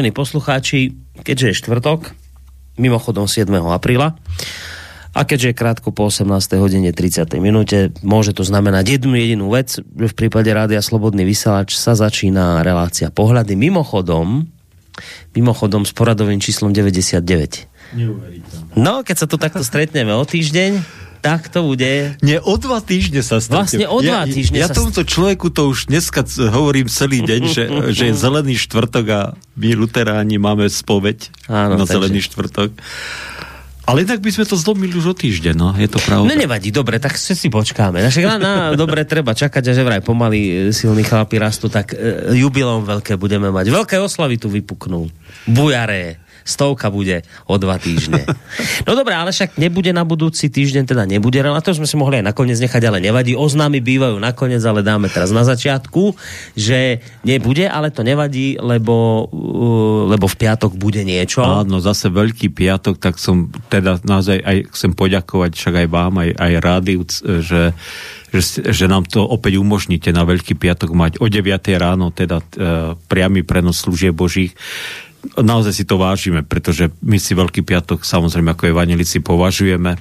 Vážení poslucháči, keďže je štvrtok, mimochodom 7. apríla, a keďže je krátko po 18. hodine 30. minúte, môže to znamenať jednu jedinú vec, že v prípade Rádia Slobodný vysielač sa začína relácia pohľady. Mimochodom, mimochodom s poradovým číslom 99. No, keď sa tu takto stretneme o týždeň, tak to bude. Nie, o dva týždne sa stretnem. Vlastne o dva ja, týždne Ja, ja sa tomuto človeku to už dneska hovorím celý deň, že, že je zelený štvrtok a my luteráni máme spoveď Áno, na takže- zelený štvrtok. Ale inak by sme to zlomili už o týždeň, no, je to pravda. No nevadí, dobre, tak si si počkáme. Však na, na, dobre, treba čakať, a že vraj pomaly e, silní chlapi rastú, tak e, jubilom veľké budeme mať. Veľké oslavy tu vypuknú. Bujaré. Stovka bude o dva týždne. No dobré, ale však nebude na budúci týždeň, teda nebude. Na to sme si mohli aj nakoniec nechať, ale nevadí. Oznámy bývajú nakoniec, ale dáme teraz na začiatku, že nebude, ale to nevadí, lebo, uh, lebo v piatok bude niečo. Áno, zase Veľký piatok, tak som teda naozaj aj chcem poďakovať však aj vám, aj, aj rádiu, že, že, že nám to opäť umožníte na Veľký piatok mať o 9 ráno, teda e, priamy prenos služieb Božích. Naozaj si to vážime, pretože my si Veľký piatok samozrejme ako evanelici považujeme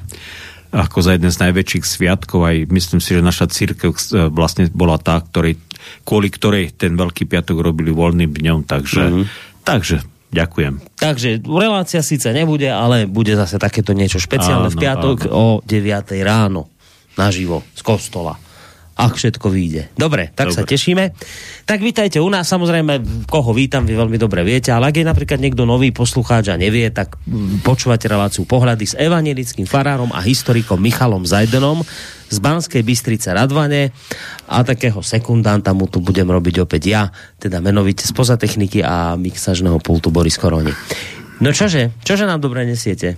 ako za jeden z najväčších sviatkov. Aj myslím si, že naša církev e, vlastne bola tá, ktorej, kvôli ktorej ten Veľký piatok robili voľným dňom. Takže, Mhm. mm-hmm. takže ďakujem. Takže relácia síce nebude, ale bude zase takéto niečo špeciálne Áno, v piatok o 9 ráno naživo z kostola. Ak všetko vyjde. Dobre, tak dobre. sa tešíme. Tak vítajte u nás, samozrejme, koho vítam, vy veľmi dobre viete, ale ak je napríklad niekto nový poslucháč a nevie, tak mm, počúvate reláciu Pohľady s evangelickým farárom a historikom Michalom Zajdenom z Banskej Bystrice Radvane a takého sekundanta mu tu budem robiť opäť ja, teda menovite spoza techniky a mixažného pultu Boris Koroni. No čože? Čože nám dobre nesiete?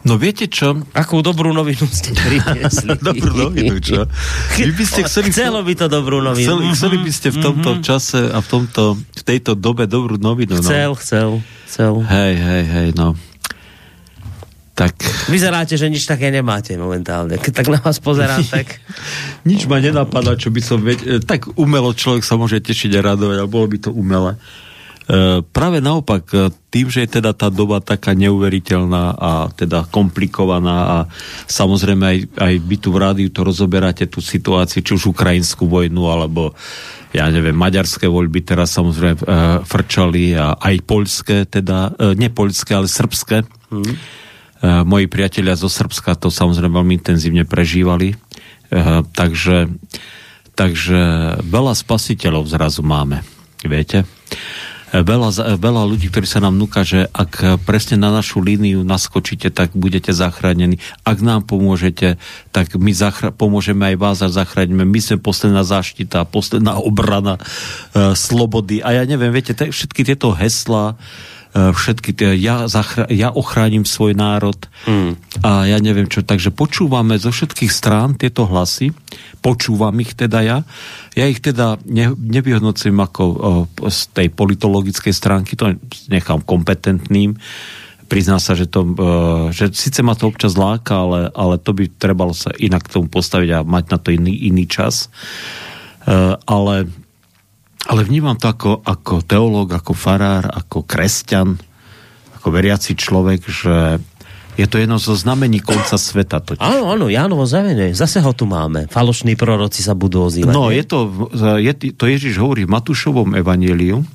No viete čo? Akú dobrú novinu ste priniesli? Dobrú novinu, čo? Vy by ste chceli... Chcelo by to dobrú novinu. Chceli, chceli by ste v tomto čase a v, tomto, v tejto dobe dobrú novinu. Chcel, chcel, chcel. No. Hej, hej, hej, no. Tak Vyzeráte, že nič také nemáte momentálne. Keď tak na vás pozerám, tak... nič ma nenapadá, čo by som... Veď, tak umelo človek sa môže tešiť a radovať, ale bolo by to umelé. E, práve naopak, e, tým, že je teda tá doba taká neuveriteľná a teda komplikovaná a samozrejme aj, aj vy tu v rádiu to rozoberáte tú situáciu, či už ukrajinskú vojnu, alebo ja neviem, maďarské voľby teraz samozrejme e, frčali a aj poľské, teda, e, nie poľské, ale srbské. Mm. E, moji priatelia zo Srbska to samozrejme veľmi intenzívne prežívali. E, takže, takže veľa spasiteľov zrazu máme, viete? Veľa, veľa ľudí, ktorí sa nám núka, že ak presne na našu líniu naskočíte, tak budete zachránení. Ak nám pomôžete, tak my zachra- pomôžeme aj vás a zachránime. My sme posledná záštita, posledná obrana e, slobody. A ja neviem, viete, te, všetky tieto heslá, všetky tie, ja, zachra- ja ochránim svoj národ mm. a ja neviem čo, takže počúvame zo všetkých strán tieto hlasy, počúvam ich teda ja, ja ich teda ne, nevyhodnocujem ako o, z tej politologickej stránky, to nechám kompetentným, prizná sa, že to, e, že síce ma to občas láka, ale, ale to by trebalo sa inak k tomu postaviť a mať na to iný, iný čas. E, ale ale vnímam to ako, ako teológ, ako farár, ako kresťan, ako veriaci človek, že je to jedno zo znamení konca sveta. Totiž. Áno, áno, Jánovo zavene. Zase ho tu máme. Falošní proroci sa budú ozývať. No, je to, je, to Ježiš hovorí v Matúšovom evaníliu,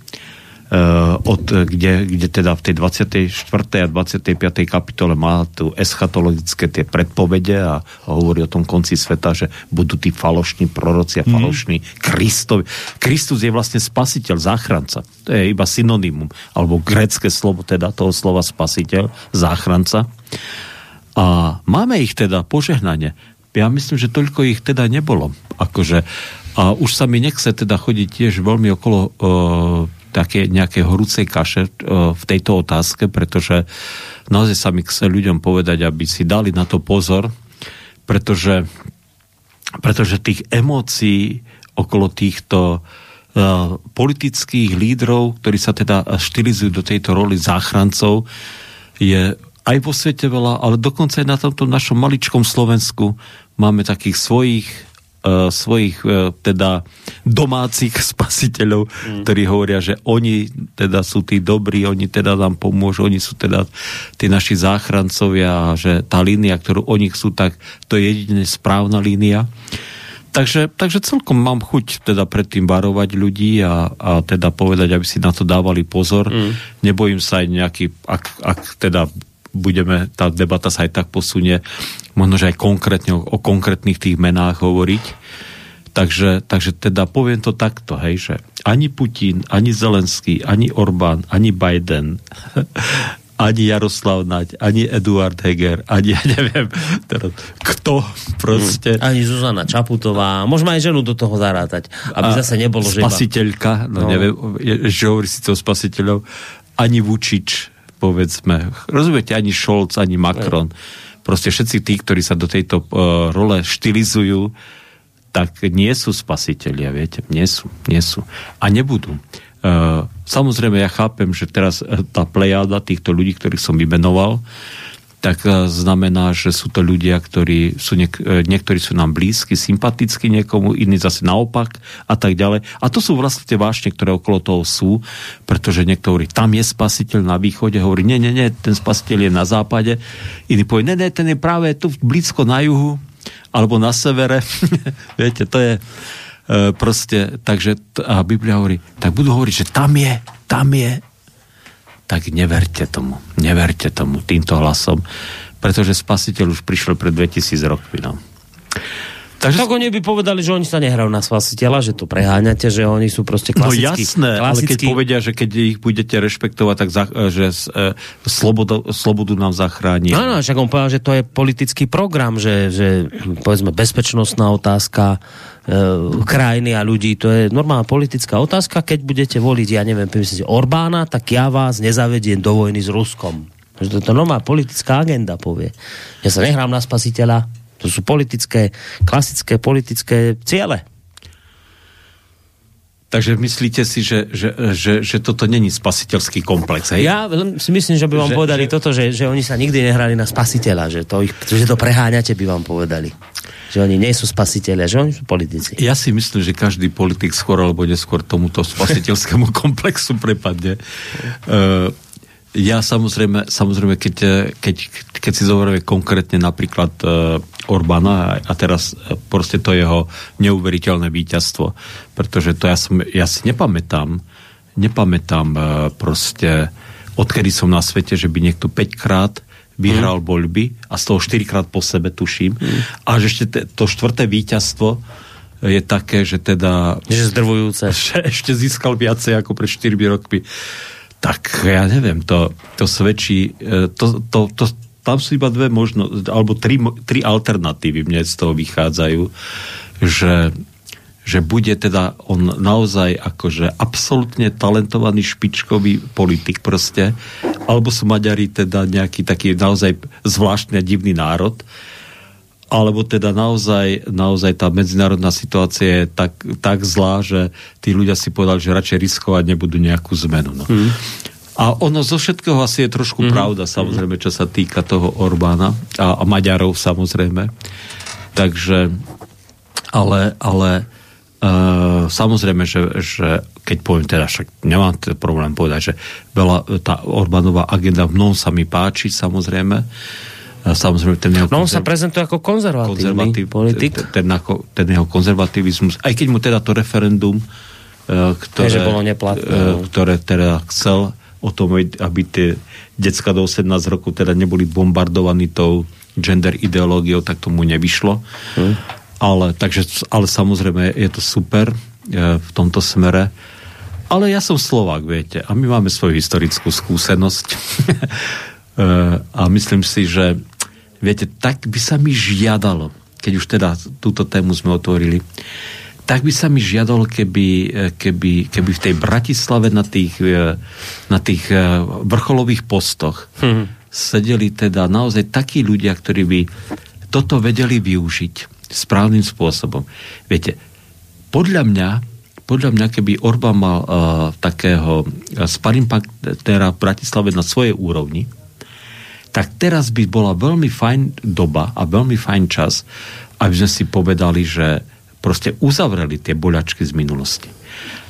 od, kde, kde teda v tej 24. a 25. kapitole má tu eschatologické tie predpovede a hovorí o tom konci sveta, že budú tí falošní proroci a falošní mm. Kristovi. Kristus je vlastne spasiteľ, záchranca. To je iba synonymum, alebo grécke slovo teda toho slova spasiteľ, záchranca. A máme ich teda požehnanie. Ja myslím, že toľko ich teda nebolo. Akože, a už sa mi nechce teda chodiť tiež veľmi okolo uh, také nejaké horúcej kaše uh, v tejto otázke, pretože naozaj sa mi chce ľuďom povedať, aby si dali na to pozor, pretože, pretože tých emócií okolo týchto uh, politických lídrov, ktorí sa teda štilizujú do tejto roli záchrancov, je aj vo svete veľa, ale dokonca aj na tomto našom maličkom Slovensku máme takých svojich, uh, svojich teda domácich spasiteľov, mm. ktorí hovoria, že oni teda sú tí dobrí, oni teda nám pomôžu, oni sú teda tí naši záchrancovia a že tá línia, ktorú oni chcú, tak to je jedine správna línia. Takže, takže celkom mám chuť teda predtým varovať ľudí a, a teda povedať, aby si na to dávali pozor. Mm. Nebojím sa aj nejaký, ak, ak teda budeme, tá debata sa aj tak posunie, možno, že aj konkrétne o, o konkrétnych tých menách hovoriť. Takže, takže teda poviem to takto, hej, že ani Putin, ani Zelenský, ani Orbán, ani Biden ani Jaroslav Naď, ani Eduard Heger, ani ja neviem, teraz, kto proste. Hmm. Ani Zuzana Čaputová, môžeme aj ženu do toho zarátať, aby zase nebolo, že Spasiteľka, no, no neviem, že hovorí síce o spasiteľov, ani Vučič, povedzme. Rozumiete, ani Scholz, ani Macron. Proste všetci tí, ktorí sa do tejto uh, role štilizujú, tak nie sú spasiteľia, viete, nie sú, nie sú. A nebudú. Uh, samozrejme, ja chápem, že teraz e, tá plejada týchto ľudí, ktorých som vymenoval, tak uh, znamená, že sú to ľudia, ktorí sú niek- niektorí sú nám blízki, sympatickí niekomu, iní zase naopak a tak ďalej. A to sú vlastne tie vášne, ktoré okolo toho sú, pretože niekto hovorí, tam je spasiteľ na východe, hovorí, nie, nie, nie, ten spasiteľ je na západe. Iný povie, ne, ne, ten je práve tu blízko na juhu, alebo na severe. Viete, to je E, proste, takže a Biblia hovorí, tak budú hovoriť, že tam je, tam je. Tak neverte tomu, neverte tomu týmto hlasom, pretože spasiteľ už prišiel pred 2000 rokmi. No. Takže... Tak oni by povedali, že oni sa nehrajú na spasiteľa, že to preháňate, že oni sú proste no klasickí. No jasné, klasický... ale keď povedia, že keď ich budete rešpektovať, tak za, že e, slobodu, slobodu nám zachráni. Áno, však on povedal, že to je politický program, že, že povedzme bezpečnostná otázka e, krajiny a ľudí, to je normálna politická otázka, keď budete voliť, ja neviem, myslíte Orbána, tak ja vás nezavediem do vojny s Ruskom. Že to je normálna politická agenda, povie. Ja sa nehrám na spasiteľa, to sú politické, klasické politické ciele. Takže myslíte si, že, že, že, že toto není spasiteľský komplex, hej? Ja si myslím, že by vám že, povedali že... toto, že, že oni sa nikdy nehrali na spasiteľa, že to, ich, že to preháňate, by vám povedali. Že oni nie sú spasiteľia, že oni sú politici. Ja si myslím, že každý politik skôr alebo neskôr tomuto spasiteľskému komplexu prepadne. Uh, ja samozrejme, samozrejme keď, keď, keď si zoberieme konkrétne napríklad uh, Orbána a teraz uh, proste to jeho neuveriteľné víťazstvo, pretože to ja, som, ja si nepamätám, nepamätám uh, proste, odkedy som na svete, že by niekto 5 krát vyhral mm. voľby a z toho 4 krát po sebe tuším. Mm. A že ešte te, to štvrté víťazstvo je také, že teda... Že zdrvujúce. Že ešte získal viacej ako pred 4 rokmi tak ja neviem, to, to svedčí, e, to, to, to, tam sú iba dve možno, alebo tri, tri alternatívy mne z toho vychádzajú, že, že bude teda on naozaj akože absolútne talentovaný špičkový politik proste, alebo sú Maďari teda nejaký taký naozaj zvláštny a divný národ, alebo teda naozaj, naozaj tá medzinárodná situácia je tak, tak zlá, že tí ľudia si povedali, že radšej riskovať nebudú nejakú zmenu. No. Mm. A ono zo všetkého asi je trošku mm. pravda, samozrejme, čo sa týka toho Orbána a, a Maďarov samozrejme. Takže, ale, ale uh, samozrejme, že, že keď poviem teda, však nemám teda problém povedať, že veľa, tá Orbánová agenda v mnom sa mi páči, samozrejme, samozrejme ten jeho... No on sa prezentuje ako konzervatívny konzervatív, politik. Ten, ten, ako, ten jeho konzervativizmus, aj keď mu teda to referendum, e, ktoré, že bolo neplatné. E, no. ktoré teda chcel o tom, aby tie decka do 18 rokov teda neboli bombardovaní tou gender ideológiou, tak tomu nevyšlo. Hmm. Ale, takže, ale samozrejme je to super e, v tomto smere. Ale ja som Slovák, viete, a my máme svoju historickú skúsenosť. a myslím si, že Viete, tak by sa mi žiadalo, keď už teda túto tému sme otvorili, tak by sa mi žiadalo, keby, keby, keby v tej Bratislave na tých, e, na tých e, vrcholových postoch hmm. sedeli teda naozaj takí ľudia, ktorí by toto vedeli využiť správnym spôsobom. Viete, podľa mňa, podľa mňa, keby Orbán mal uh, takého sparring partnera v Bratislave na svojej úrovni, tak teraz by bola veľmi fajn doba a veľmi fajn čas, aby sme si povedali, že proste uzavreli tie boľačky z minulosti.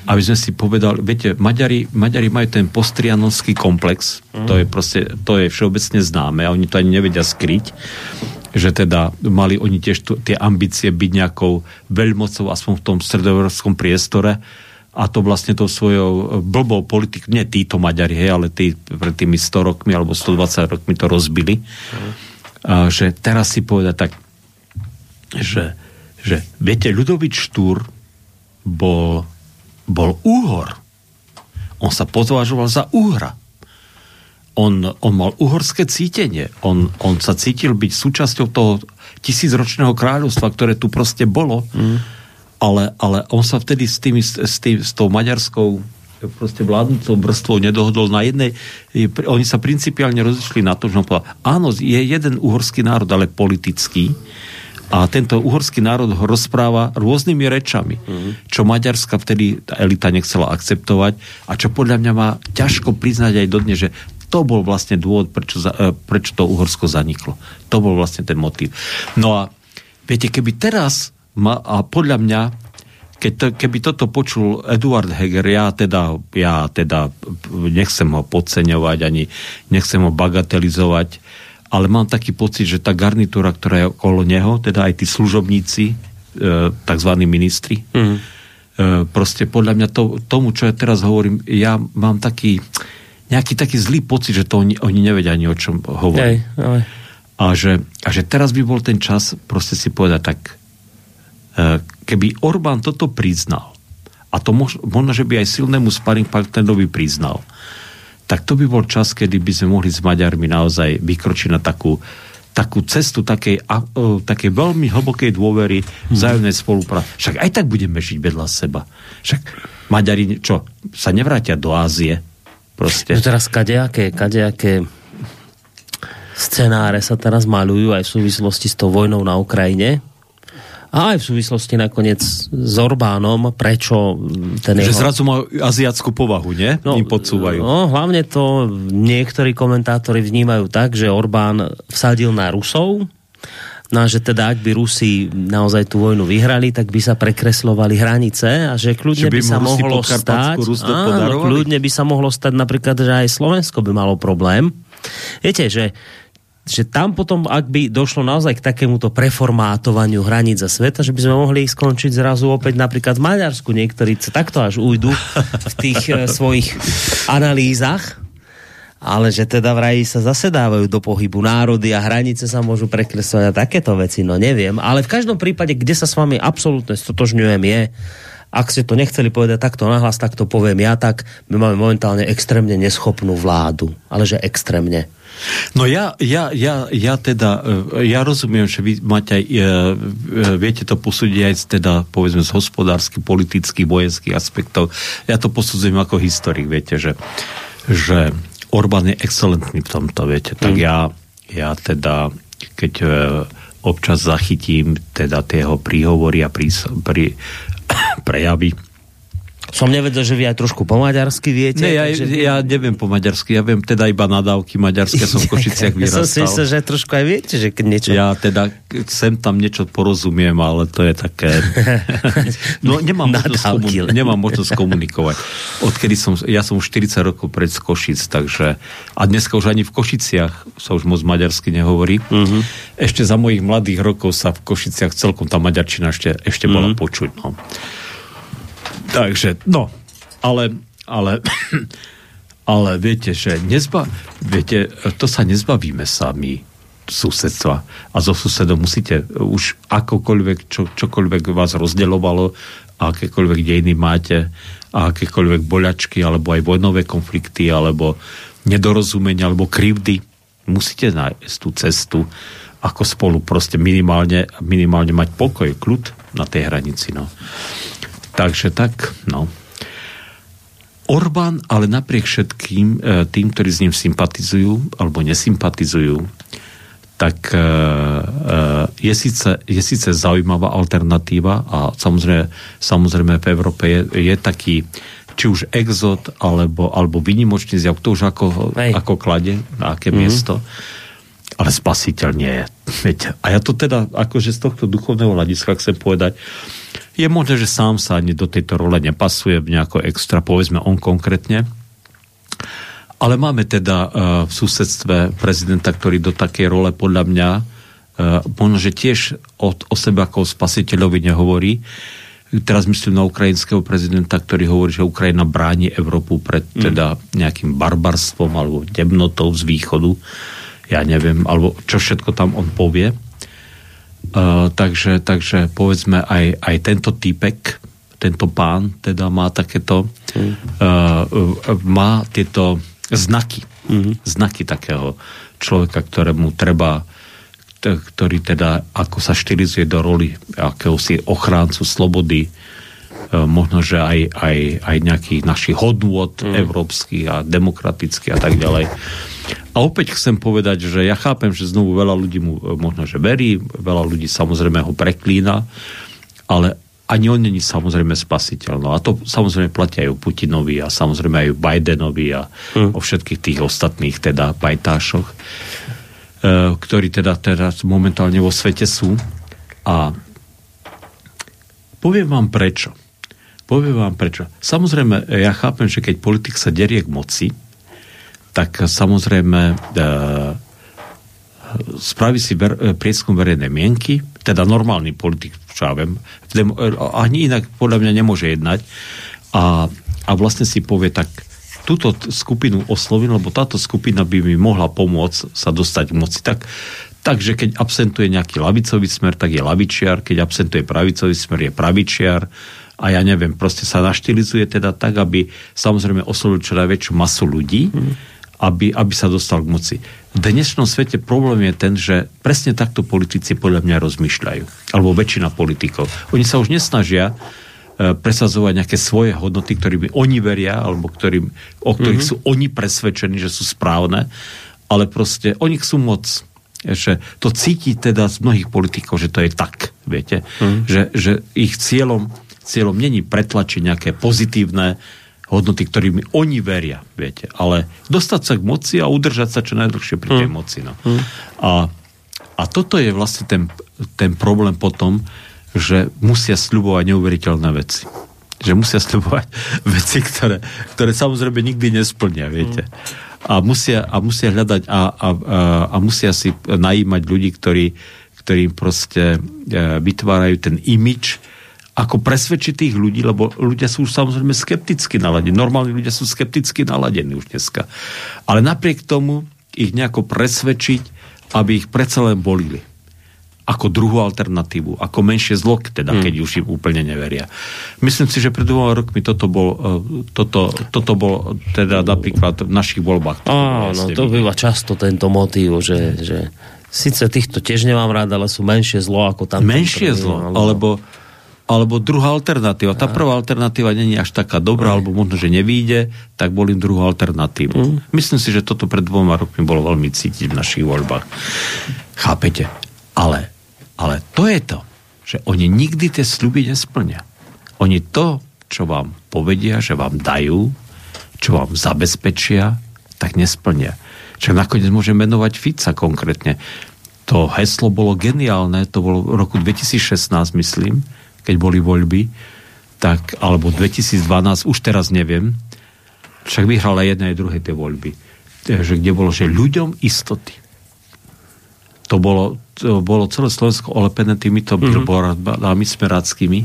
Aby sme si povedali, viete, Maďari, Maďari majú ten postrianovský komplex, mm. to je proste, to je všeobecne známe a oni to ani nevedia skryť, že teda mali oni tiež tu, tie ambície byť nejakou veľmocou, aspoň v tom stredoeurópskom priestore, a to vlastne tou svojou blbou politikou, nie títo Maďari, hej, ale tí, pred tými 100 rokmi alebo 120 rokmi to rozbili. Mm. A, že teraz si povedať tak, že, že viete, Ľudovič Štúr bol, bol úhor. On sa považoval za úhra. On, on mal uhorské cítenie. On, on sa cítil byť súčasťou toho tisícročného kráľovstva, ktoré tu proste bolo. Mm ale, ale on sa vtedy s, tými, s, tým, s tou maďarskou proste vládnúcou vrstvou nedohodol na jednej, oni sa principiálne rozišli na to, že on povedal, áno, je jeden uhorský národ, ale politický a tento uhorský národ ho rozpráva rôznymi rečami, mm-hmm. čo Maďarska vtedy tá elita nechcela akceptovať a čo podľa mňa má ťažko priznať aj dodne, že to bol vlastne dôvod, prečo, za, e, prečo to Uhorsko zaniklo. To bol vlastne ten motív. No a viete, keby teraz a podľa mňa, keď to, keby toto počul Eduard Heger, ja teda, ja teda nechcem ho podceňovať, ani nechcem ho bagatelizovať, ale mám taký pocit, že tá garnitúra, ktorá je okolo neho, teda aj tí služobníci, e, tzv. ministri, mm. proste podľa mňa to, tomu, čo ja teraz hovorím, ja mám taký nejaký taký zlý pocit, že to oni, oni nevedia ani o čom hovorí. A že, a že teraz by bol ten čas proste si povedať tak, keby Orbán toto priznal, a to možno, že by aj silnému sparring partnerovi priznal, tak to by bol čas, kedy by sme mohli s Maďarmi naozaj vykročiť na takú, takú cestu takej, a, uh, takej veľmi hlbokej dôvery, vzájomnej spolupráce. Však aj tak budeme žiť vedľa seba. Však Maďari, čo, sa nevrátia do Ázie? Proste. No teraz kadejaké, kadejaké scenáre sa teraz malujú aj v súvislosti s tou vojnou na Ukrajine a aj v súvislosti nakoniec s Orbánom, prečo ten jeho... Že zrazu má aziatskú povahu, nie? No, Im podsúvajú. No, hlavne to niektorí komentátori vnímajú tak, že Orbán vsadil na Rusov, No a že teda ak by Rusi naozaj tú vojnu vyhrali, tak by sa prekreslovali hranice a že kľudne že by, by sa mohlo stať, áno, kľudne by sa mohlo stať napríklad, že aj Slovensko by malo problém. Viete, že že tam potom, ak by došlo naozaj k takémuto preformátovaniu hraníc a sveta, že by sme mohli skončiť zrazu opäť napríklad v Maďarsku. Niektorí takto až ujdu v tých e, svojich analýzach, ale že teda vraj sa zasedávajú do pohybu národy a hranice sa môžu prekresovať a takéto veci, no neviem. Ale v každom prípade, kde sa s vami absolútne stotožňujem je, ak ste to nechceli povedať takto nahlas, tak to poviem ja, tak my máme momentálne extrémne neschopnú vládu. Ale že extrémne. No ja, ja, ja, ja teda, e, ja rozumiem, že vy máte aj, e, e, viete to posúdiť aj teda, povedzme, z hospodárskych, politických, vojenských aspektov. Ja to posudzujem ako historik, viete, že, že Orbán je excelentný v tomto, viete. Tak mm. ja, ja teda, keď občas zachytím teda tie jeho príhovory a prí, prí, prejavy, som nevedel, že vy aj trošku po maďarsky viete. Nie, ja, takže... ja neviem po maďarsky, ja viem teda iba nadávky maďarské, som v Košiciach vyrastal. ja som si myslel, že trošku aj viete, že keď niečo... Ja teda sem tam niečo porozumiem, ale to je také... no nemám možnosť, komun... nemám možnosť komunikovať. Odkedy som, ja som už 40 rokov pred z Košic, takže... A dneska už ani v Košiciach sa už moc maďarsky nehovorí. Uh-huh. Ešte za mojich mladých rokov sa v Košiciach celkom tá maďarčina ešte, ešte uh-huh. bola mhm. počuť. No. Takže, no, ale, ale, ale viete, že nezba, viete, to sa nezbavíme sami susedstva. A zo susedom musíte už akokoľvek, čo, čokoľvek vás rozdeľovalo, akékoľvek dejiny máte, a akékoľvek boľačky, alebo aj vojnové konflikty, alebo nedorozumenia, alebo krivdy, musíte nájsť tú cestu, ako spolu proste minimálne, minimálne mať pokoj, kľud na tej hranici. No. Takže tak, no. Orbán, ale napriek všetkým e, tým, ktorí s ním sympatizujú alebo nesympatizujú, tak e, e, je síce, je síce zaujímavá alternatíva a samozrejme, samozrejme v Európe je, je taký či už exot alebo, alebo vynimočný zjav, to už ako, ako klade, na aké mm-hmm. miesto. ale spasiteľ nie je. Viete? A ja to teda, akože z tohto duchovného hľadiska chcem povedať, je možné, že sám sa ani do tejto role nepasuje nejako extra, povedzme on konkrétne, ale máme teda uh, v susedstve prezidenta, ktorý do takej role podľa mňa uh, možno, že tiež o, o sebe ako spasiteľovi nehovorí. Teraz myslím na ukrajinského prezidenta, ktorý hovorí, že Ukrajina bráni Európu pred mm. teda nejakým barbarstvom alebo temnotou z východu. Ja neviem, alebo čo všetko tam on povie. Uh, takže, takže povedzme aj, aj tento týpek, tento pán teda má takéto, mm. uh, má tieto znaky. Mm-hmm. Znaky takého človeka, ktorému treba ktorý teda ako sa štilizuje do roli akéhosi ochráncu slobody, možno, že aj, aj, aj nejakých našich hodnôt mm. európskych a demokratických a tak ďalej. A opäť chcem povedať, že ja chápem, že znovu veľa ľudí mu e, možno, že verí, veľa ľudí samozrejme ho preklína, ale ani on není samozrejme spasiteľ. No a to samozrejme platia aj o Putinovi a samozrejme aj o Bidenovi a mm. o všetkých tých ostatných teda pajtášoch, e, ktorí teda teraz momentálne vo svete sú. A poviem vám prečo. Poviem vám prečo. Samozrejme, ja chápem, že keď politik sa derie k moci, tak samozrejme e, spraví si ver, e, prieskum verejnej mienky, teda normálny politik, čo ja viem, demo, e, ani inak podľa mňa nemôže jednať a, a vlastne si povie tak, túto skupinu oslovím, lebo táto skupina by mi mohla pomôcť sa dostať k moci. Tak, takže keď absentuje nejaký lavicový smer, tak je lavičiar, keď absentuje pravicový smer, je pravičiar a ja neviem, proste sa naštilizuje teda tak, aby samozrejme oslovil čo najväčšiu masu ľudí, mm. aby, aby sa dostal k moci. V dnešnom svete problém je ten, že presne takto politici podľa mňa rozmýšľajú. Alebo väčšina politikov. Oni sa už nesnažia e, presazovať nejaké svoje hodnoty, ktorými oni veria, alebo ktorým, o ktorých mm-hmm. sú oni presvedčení, že sú správne, ale proste oni chcú moc. Že to cíti teda z mnohých politikov, že to je tak, viete. Mm-hmm. Že, že ich cieľom, cieľom není pretlačiť nejaké pozitívne hodnoty, ktorými oni veria, viete. Ale dostať sa k moci a udržať sa čo najdlhšie pri tej mm. moci. No. Mm. A, a toto je vlastne ten, ten problém potom, že musia sľubovať neuveriteľné veci. Že musia sľubovať veci, ktoré, ktoré samozrejme nikdy nesplnia, viete. Mm. A musia, a musia hľadať a, a, a, a musia si najímať ľudí, ktorí, ktorí proste e, vytvárajú ten imič, ako presvedčiť tých ľudí, lebo ľudia sú už samozrejme skepticky naladení. Normálni ľudia sú skepticky naladení už dneska. Ale napriek tomu ich nejako presvedčiť, aby ich predsa len bolili. Ako druhú alternatívu, ako menšie zlo, teda hmm. keď už im úplne neveria. Myslím si, že pred dvoma rokmi toto bol, e, toto, toto bol teda napríklad v našich voľbách. Áno, to býva často tento motív, že, že síce týchto tiež nemám rád, ale sú menšie zlo ako tam. Menšie zlo, alebo, alebo alebo druhá alternatíva. Tá prvá alternatíva není až taká dobrá, alebo možno, že nevíde, tak volím druhú alternatívu. Mm. Myslím si, že toto pred dvoma rokmi bolo veľmi cítiť v našich voľbách. Chápete? Ale, ale to je to, že oni nikdy tie sľuby nesplnia. Oni to, čo vám povedia, že vám dajú, čo vám zabezpečia, tak nesplnia. Čo nakoniec môžem menovať Fica konkrétne. To heslo bolo geniálne, to bolo v roku 2016, myslím, keď boli voľby, tak, alebo 2012, už teraz neviem, však vyhrala jedna aj druhé tie voľby, že kde bolo, že ľuďom istoty. To bolo, to bolo celé Slovensko olepené týmito mm-hmm. billboardami smeráckými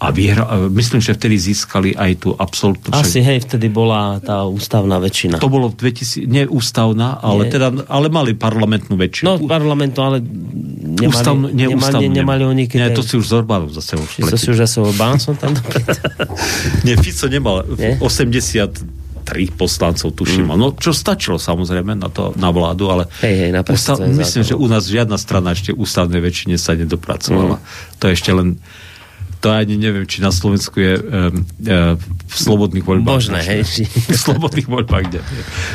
a vyhra, myslím, že vtedy získali aj tú absolútnu... Asi, hej, vtedy bola tá ústavná väčšina. To bolo v 2000, nie ústavná, ale, Nie. teda, ale mali parlamentnú väčšinu. No, parlamentu, ale nemali, Ústavnú, nie, nemali, nemali oni keď... Nie, to si už s Orbánom zase už To si už zase Orbán som tam Nie, Fico nemal nie? 80 tri poslancov, tuším. Mm. No, čo stačilo samozrejme na to, na vládu, ale hej, hej, na ústav, myslím, že u nás žiadna strana ešte ústavnej väčšine sa nedopracovala. Mm. To je ešte len to ani neviem, či na Slovensku je um, uh, v slobodných voľbách. Možné, hej. v slobodných voľbách, kde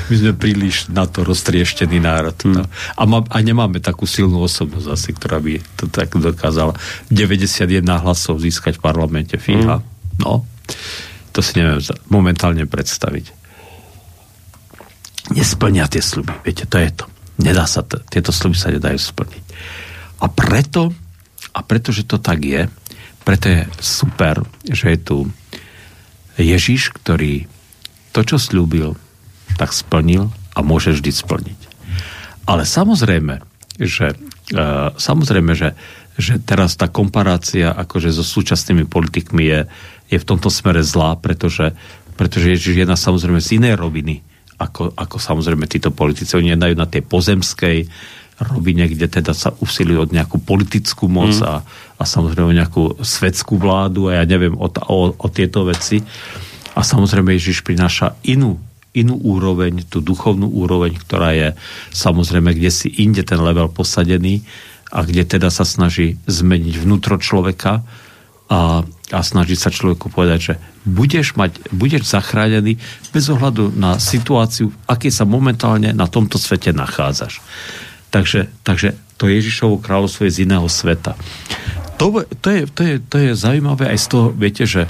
my sme príliš na to roztrieštený národ. Hmm. No. A, má, a nemáme takú silnú osobnosť asi, ktorá by to tak dokázala 91 hlasov získať v parlamente. Fíha. Hmm. No, to si neviem momentálne predstaviť. Nesplňa tie sluby, viete, to je to. Nedá sa, t- tieto sluby sa nedajú splniť. A preto, a pretože to tak je, preto je super, že je tu Ježiš, ktorý to, čo slúbil, tak splnil a môže vždy splniť. Ale samozrejme, že, uh, samozrejme, že, že teraz tá komparácia akože so súčasnými politikmi je, je v tomto smere zlá, pretože, pretože Ježiš je na samozrejme z inej roviny, ako, ako samozrejme títo politici. Oni nedajú na tej pozemskej rovine, kde teda sa usilujú od nejakú politickú moc mm. a, a samozrejme nejakú svetskú vládu a ja neviem o, o, o tieto veci. A samozrejme Ježiš prináša inú inú úroveň, tú duchovnú úroveň, ktorá je samozrejme kde si inde ten level posadený a kde teda sa snaží zmeniť vnútro človeka a, a snaží sa človeku povedať, že budeš, mať, budeš zachránený bez ohľadu na situáciu, aké sa momentálne na tomto svete nachádzaš. Takže, takže to Ježišovo kráľovstvo je z iného sveta. To, to, je, to, je, to je zaujímavé aj z toho, viete, že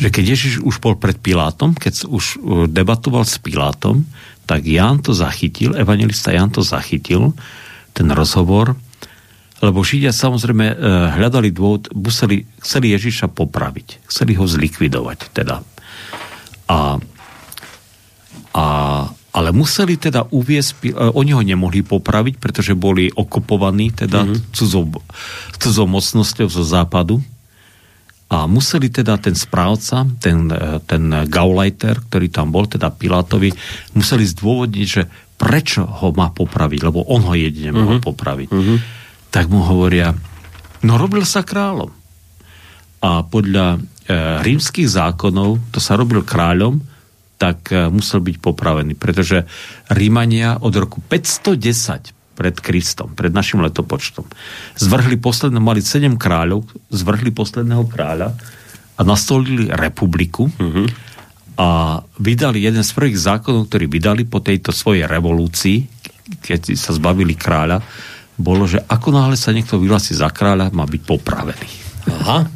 že keď Ježiš už bol pred Pilátom, keď už uh, debatoval s Pilátom, tak Ján to zachytil, evangelista Ján to zachytil, ten rozhovor, lebo Židia samozrejme uh, hľadali dôvod, museli, chceli Ježiša popraviť, chceli ho zlikvidovať teda. A, a, ale museli teda uviesť, uh, oni ho nemohli popraviť, pretože boli okupovaní teda mm-hmm. cudzou, cudzou mocnosťou zo západu, a museli teda ten správca, ten, e, ten Gauleiter, ktorý tam bol, teda Pilátovi, museli zdôvodniť, že prečo ho má popraviť, lebo on ho jedine uh-huh. mohol mhm. popraviť. Uh-huh. Tak mu hovoria, no robil sa kráľom. A podľa e, rímskych zákonov, to sa robil kráľom, tak e, musel byť popravený, pretože Rímania od roku 510 pred Kristom, pred našim letopočtom. Zvrhli posledné, mali sedem kráľov, zvrhli posledného kráľa a nastolili republiku uh-huh. a vydali jeden z prvých zákonov, ktorý vydali po tejto svojej revolúcii, keď sa zbavili kráľa, bolo, že ako náhle sa niekto vyhlási za kráľa, má byť popravený. Aha.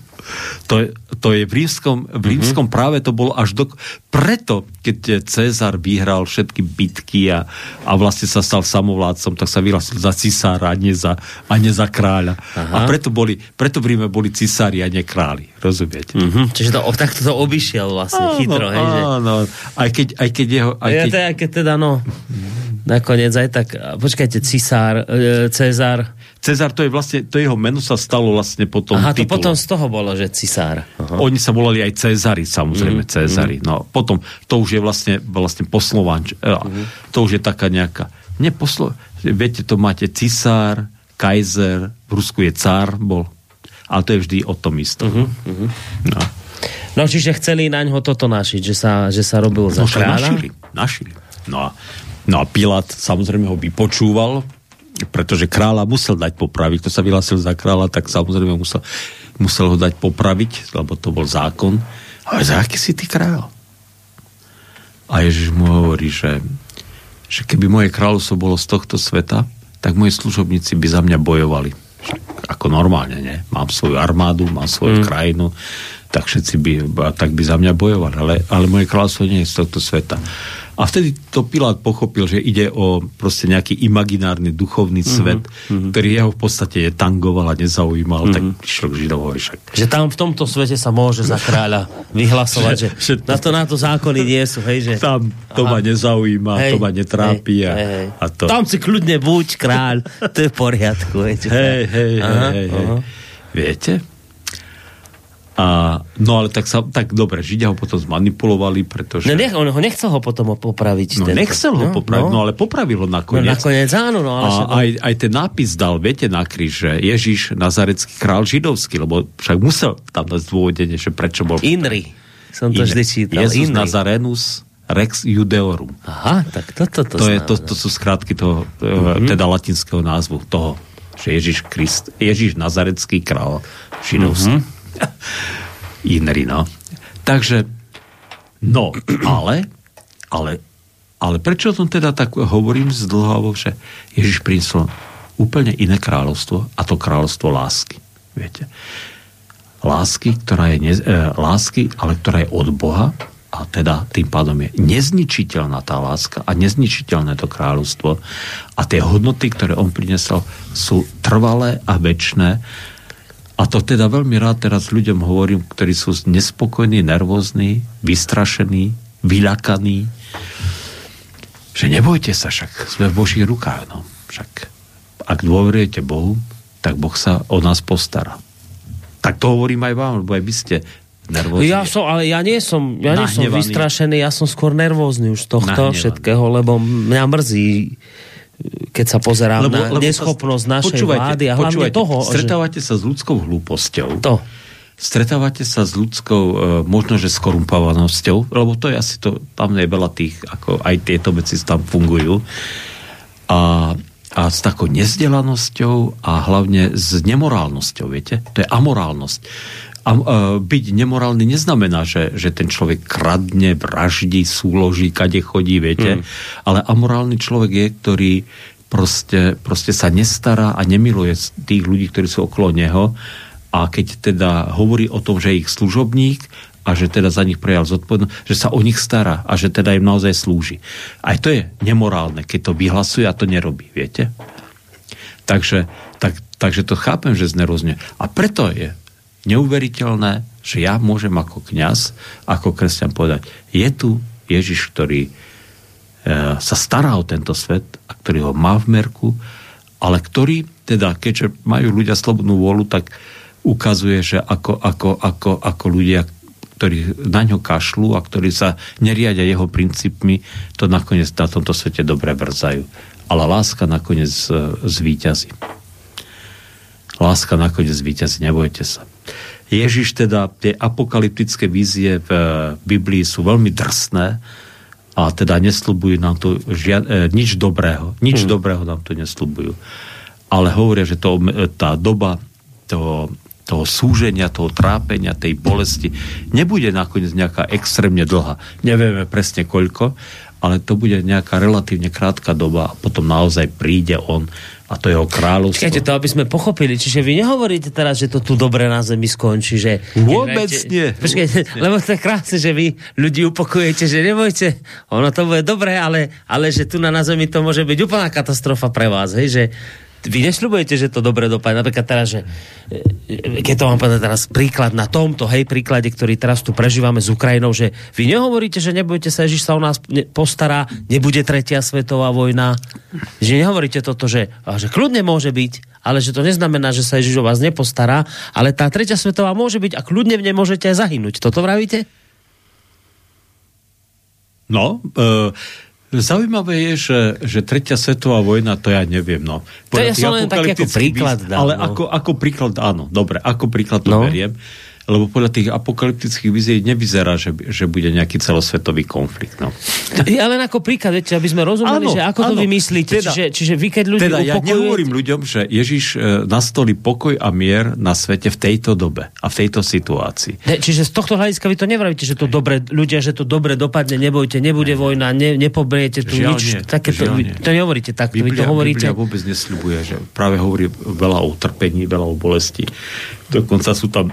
To je, to je v rímskom, v rímskom mm-hmm. práve to bolo až do... Preto, keď Cezar vyhral všetky bitky a, a vlastne sa stal samovládcom, tak sa vyhlásil za cisára a nie za, a nie za kráľa. Aha. A preto, boli, preto v Ríme boli cisári a nie králi. Rozumiete? Mm-hmm. Čiže to, takto to obišiel vlastne áno, chytro. Hej, že... Áno, aj keď, aj keď jeho... Aj keď... Ja, keď teda, no... Nakoniec aj tak, počkajte, Cisár, e, Cezar. Cezar, to je vlastne, to jeho meno sa stalo vlastne potom Aha, to titulom. potom z toho bolo, že Cisár. Aha. Oni sa volali aj Cezary, samozrejme, mm, Cezary. Mm. No, potom, to už je vlastne, vlastne poslovanč, mm. to už je taká nejaká, neposlo, viete, to máte Cisár, Kaiser, v Rusku je cár, bol, ale to je vždy o tom istom. Mm-hmm. No. no, čiže chceli na ňo toto našiť, že sa, že sa robil za no, kráľa? Našili, našili. No a No a Pilát samozrejme ho vypočúval, pretože kráľa musel dať popraviť. To sa vyhlásil za kráľa, tak samozrejme musel, musel ho dať popraviť, lebo to bol zákon. Ale za aký si ty kráľ? A Ježiš mu hovorí, že, že keby moje kráľovstvo bolo z tohto sveta, tak moji služobníci by za mňa bojovali. Ako normálne, nie? Mám svoju armádu, mám svoju mm. krajinu, tak všetci by, tak by za mňa bojovali. Ale, ale moje kráľovstvo nie je z tohto sveta. A vtedy to Pilát pochopil, že ide o proste nejaký imaginárny duchovný mm-hmm. svet, mm-hmm. ktorý jeho v podstate je tangoval a nezaujímal, mm-hmm. tak išiel k Židov však. Že tam v tomto svete sa môže za kráľa vyhlasovať, že, že, na to na to zákony nie sú, hej, že... Tam to Aha. ma nezaujíma, hej, to ma netrápi hej, a, hej. a to... Tam si kľudne buď kráľ, to je v poriadku. Hej, hej, hej, hej, hej. Viete? A, no ale tak, sa, tak dobre, Židia ho potom zmanipulovali, pretože... No nech, on ho nechcel ho potom popraviť. No tento. nechcel ho no, popraviť, no. no ale popravil ho nakoniec. No nakoniec áno, no ale... A aj, aj ten nápis dal, viete, na kríž, že Ježiš, nazarecký král židovský, lebo však musel tam dať zdôvodenie, že prečo bol... Inri, som to Inri. vždy čítal. Jezus Inri. Nazarenus Rex Judeorum. Aha, tak toto to, to, to, je, to, to sú skratky toho, mm-hmm. teda latinského názvu toho, že Ježiš Krist, Ježiš Nazarecký král židovský. Mm-hmm. Inri, no. Takže, no, ale, ale, ale prečo o tom teda tak hovorím zdlhavo, že Ježiš priniesol úplne iné kráľovstvo a to kráľovstvo lásky. Viete? Lásky, ktorá je, ne, e, lásky, ale ktorá je od Boha a teda tým pádom je nezničiteľná tá láska a nezničiteľné to kráľovstvo a tie hodnoty, ktoré on prinesol, sú trvalé a väčšné. A to teda veľmi rád teraz ľuďom hovorím, ktorí sú nespokojní, nervózni, vystrašení, vyľakaní, že nebojte sa, však sme v Božích rukách. No. Však ak dôverujete Bohu, tak Boh sa o nás postará. Tak to hovorím aj vám, lebo aj vy ste nervózny. Ja som, ale ja nie som, ja nie som vystrašený, ja som skôr nervózny už tohto Nahnevaný. všetkého, lebo mňa mrzí keď sa pozerám lebo, na lebo neschopnosť sa, našej vlády a hlavne toho, stretávate že... sa s ľudskou hlúposťou. To. Stretávate sa s ľudskou, e, možno, že skorumpovanosťou, lebo to je asi to, tam je veľa tých, ako aj tieto veci tam fungujú. A, a s takou nezdelanosťou a hlavne s nemorálnosťou, viete? To je amorálnosť a uh, byť nemorálny neznamená, že, že ten človek kradne, vraždí, súloží, kade chodí, viete. Mm. Ale amorálny človek je, ktorý proste, proste sa nestará a nemiluje tých ľudí, ktorí sú okolo neho. A keď teda hovorí o tom, že je ich služobník a že teda za nich prejal zodpovednosť, že sa o nich stará a že teda im naozaj slúži. Aj to je nemorálne, keď to vyhlasuje a to nerobí, viete? Takže, tak, takže to chápem, že znerozne. A preto je neuveriteľné, že ja môžem ako kňaz, ako kresťan povedať, je tu Ježiš, ktorý e, sa stará o tento svet a ktorý ho má v merku, ale ktorý, teda keďže majú ľudia slobodnú vôľu, tak ukazuje, že ako, ako, ako, ako ľudia, ktorí na ňo kašľú a ktorí sa neriadia jeho princípmi, to nakoniec na tomto svete dobre brzajú. Ale láska nakoniec e, zvíťazí. Láska nakoniec zvíťazí, nebojte sa. Ježiš teda, tie apokalyptické vízie v Biblii sú veľmi drsné a teda nesľubujú nám to žia- e, nič dobrého. Nič hmm. dobrého nám to nesľubujú. Ale hovoria, že to, tá doba toho, toho súženia, toho trápenia, tej bolesti nebude nakoniec nejaká extrémne dlhá. Nevieme presne koľko, ale to bude nejaká relatívne krátka doba a potom naozaj príde on a to jeho kráľovstvo. Čakajte to, aby sme pochopili. Čiže vy nehovoríte teraz, že to tu dobre na zemi skončí, že... Vôbec nie. Počkajte, lebo to je krásne, že vy ľudí upokojujete, že nebojte, ono to bude dobré, ale, ale že tu na, na zemi to môže byť úplná katastrofa pre vás, hej, že vy nesľubujete, že to dobre dopadne. Napríklad teraz, že e, keď to vám povedať teraz príklad na tomto, hej, príklade, ktorý teraz tu prežívame s Ukrajinou, že vy nehovoríte, že nebudete sa, Ježiš sa o nás postará, nebude tretia svetová vojna. Že nehovoríte toto, že, že kľudne môže byť, ale že to neznamená, že sa Ježiš o vás nepostará, ale tá tretia svetová môže byť a kľudne v nej môžete aj zahynúť. Toto vravíte? No, uh, Zaujímavé je, že, že tretia svetová vojna, to ja neviem. No. To je len taký ako príklad. Dám, ale no. ako, ako príklad, áno, dobre, ako príklad to no. beriem lebo podľa tých apokalyptických vizií nevyzerá, že, že bude nejaký celosvetový konflikt. No. Ja len ako príklad, viete, aby sme rozumeli, áno, že ako áno, to vymyslíte. Teda, čiže, čiže vy, keď ľudí teda upokojujete... ja nehovorím ľuďom, že Ježiš e, nastolí pokoj a mier na svete v tejto dobe a v tejto situácii. Ne, čiže z tohto hľadiska vy to nevravíte, že to dobre, ľudia, že to dobre dopadne, nebojte, nebude ne, vojna, ne, nepobriete tu nič. Nie, také to, nie. to nehovoríte takto, Biblia, vy to hovoríte... Biblia vôbec nesľubuje, že práve hovorí veľa o utrpení, veľa o bolesti. Dokonca sú tam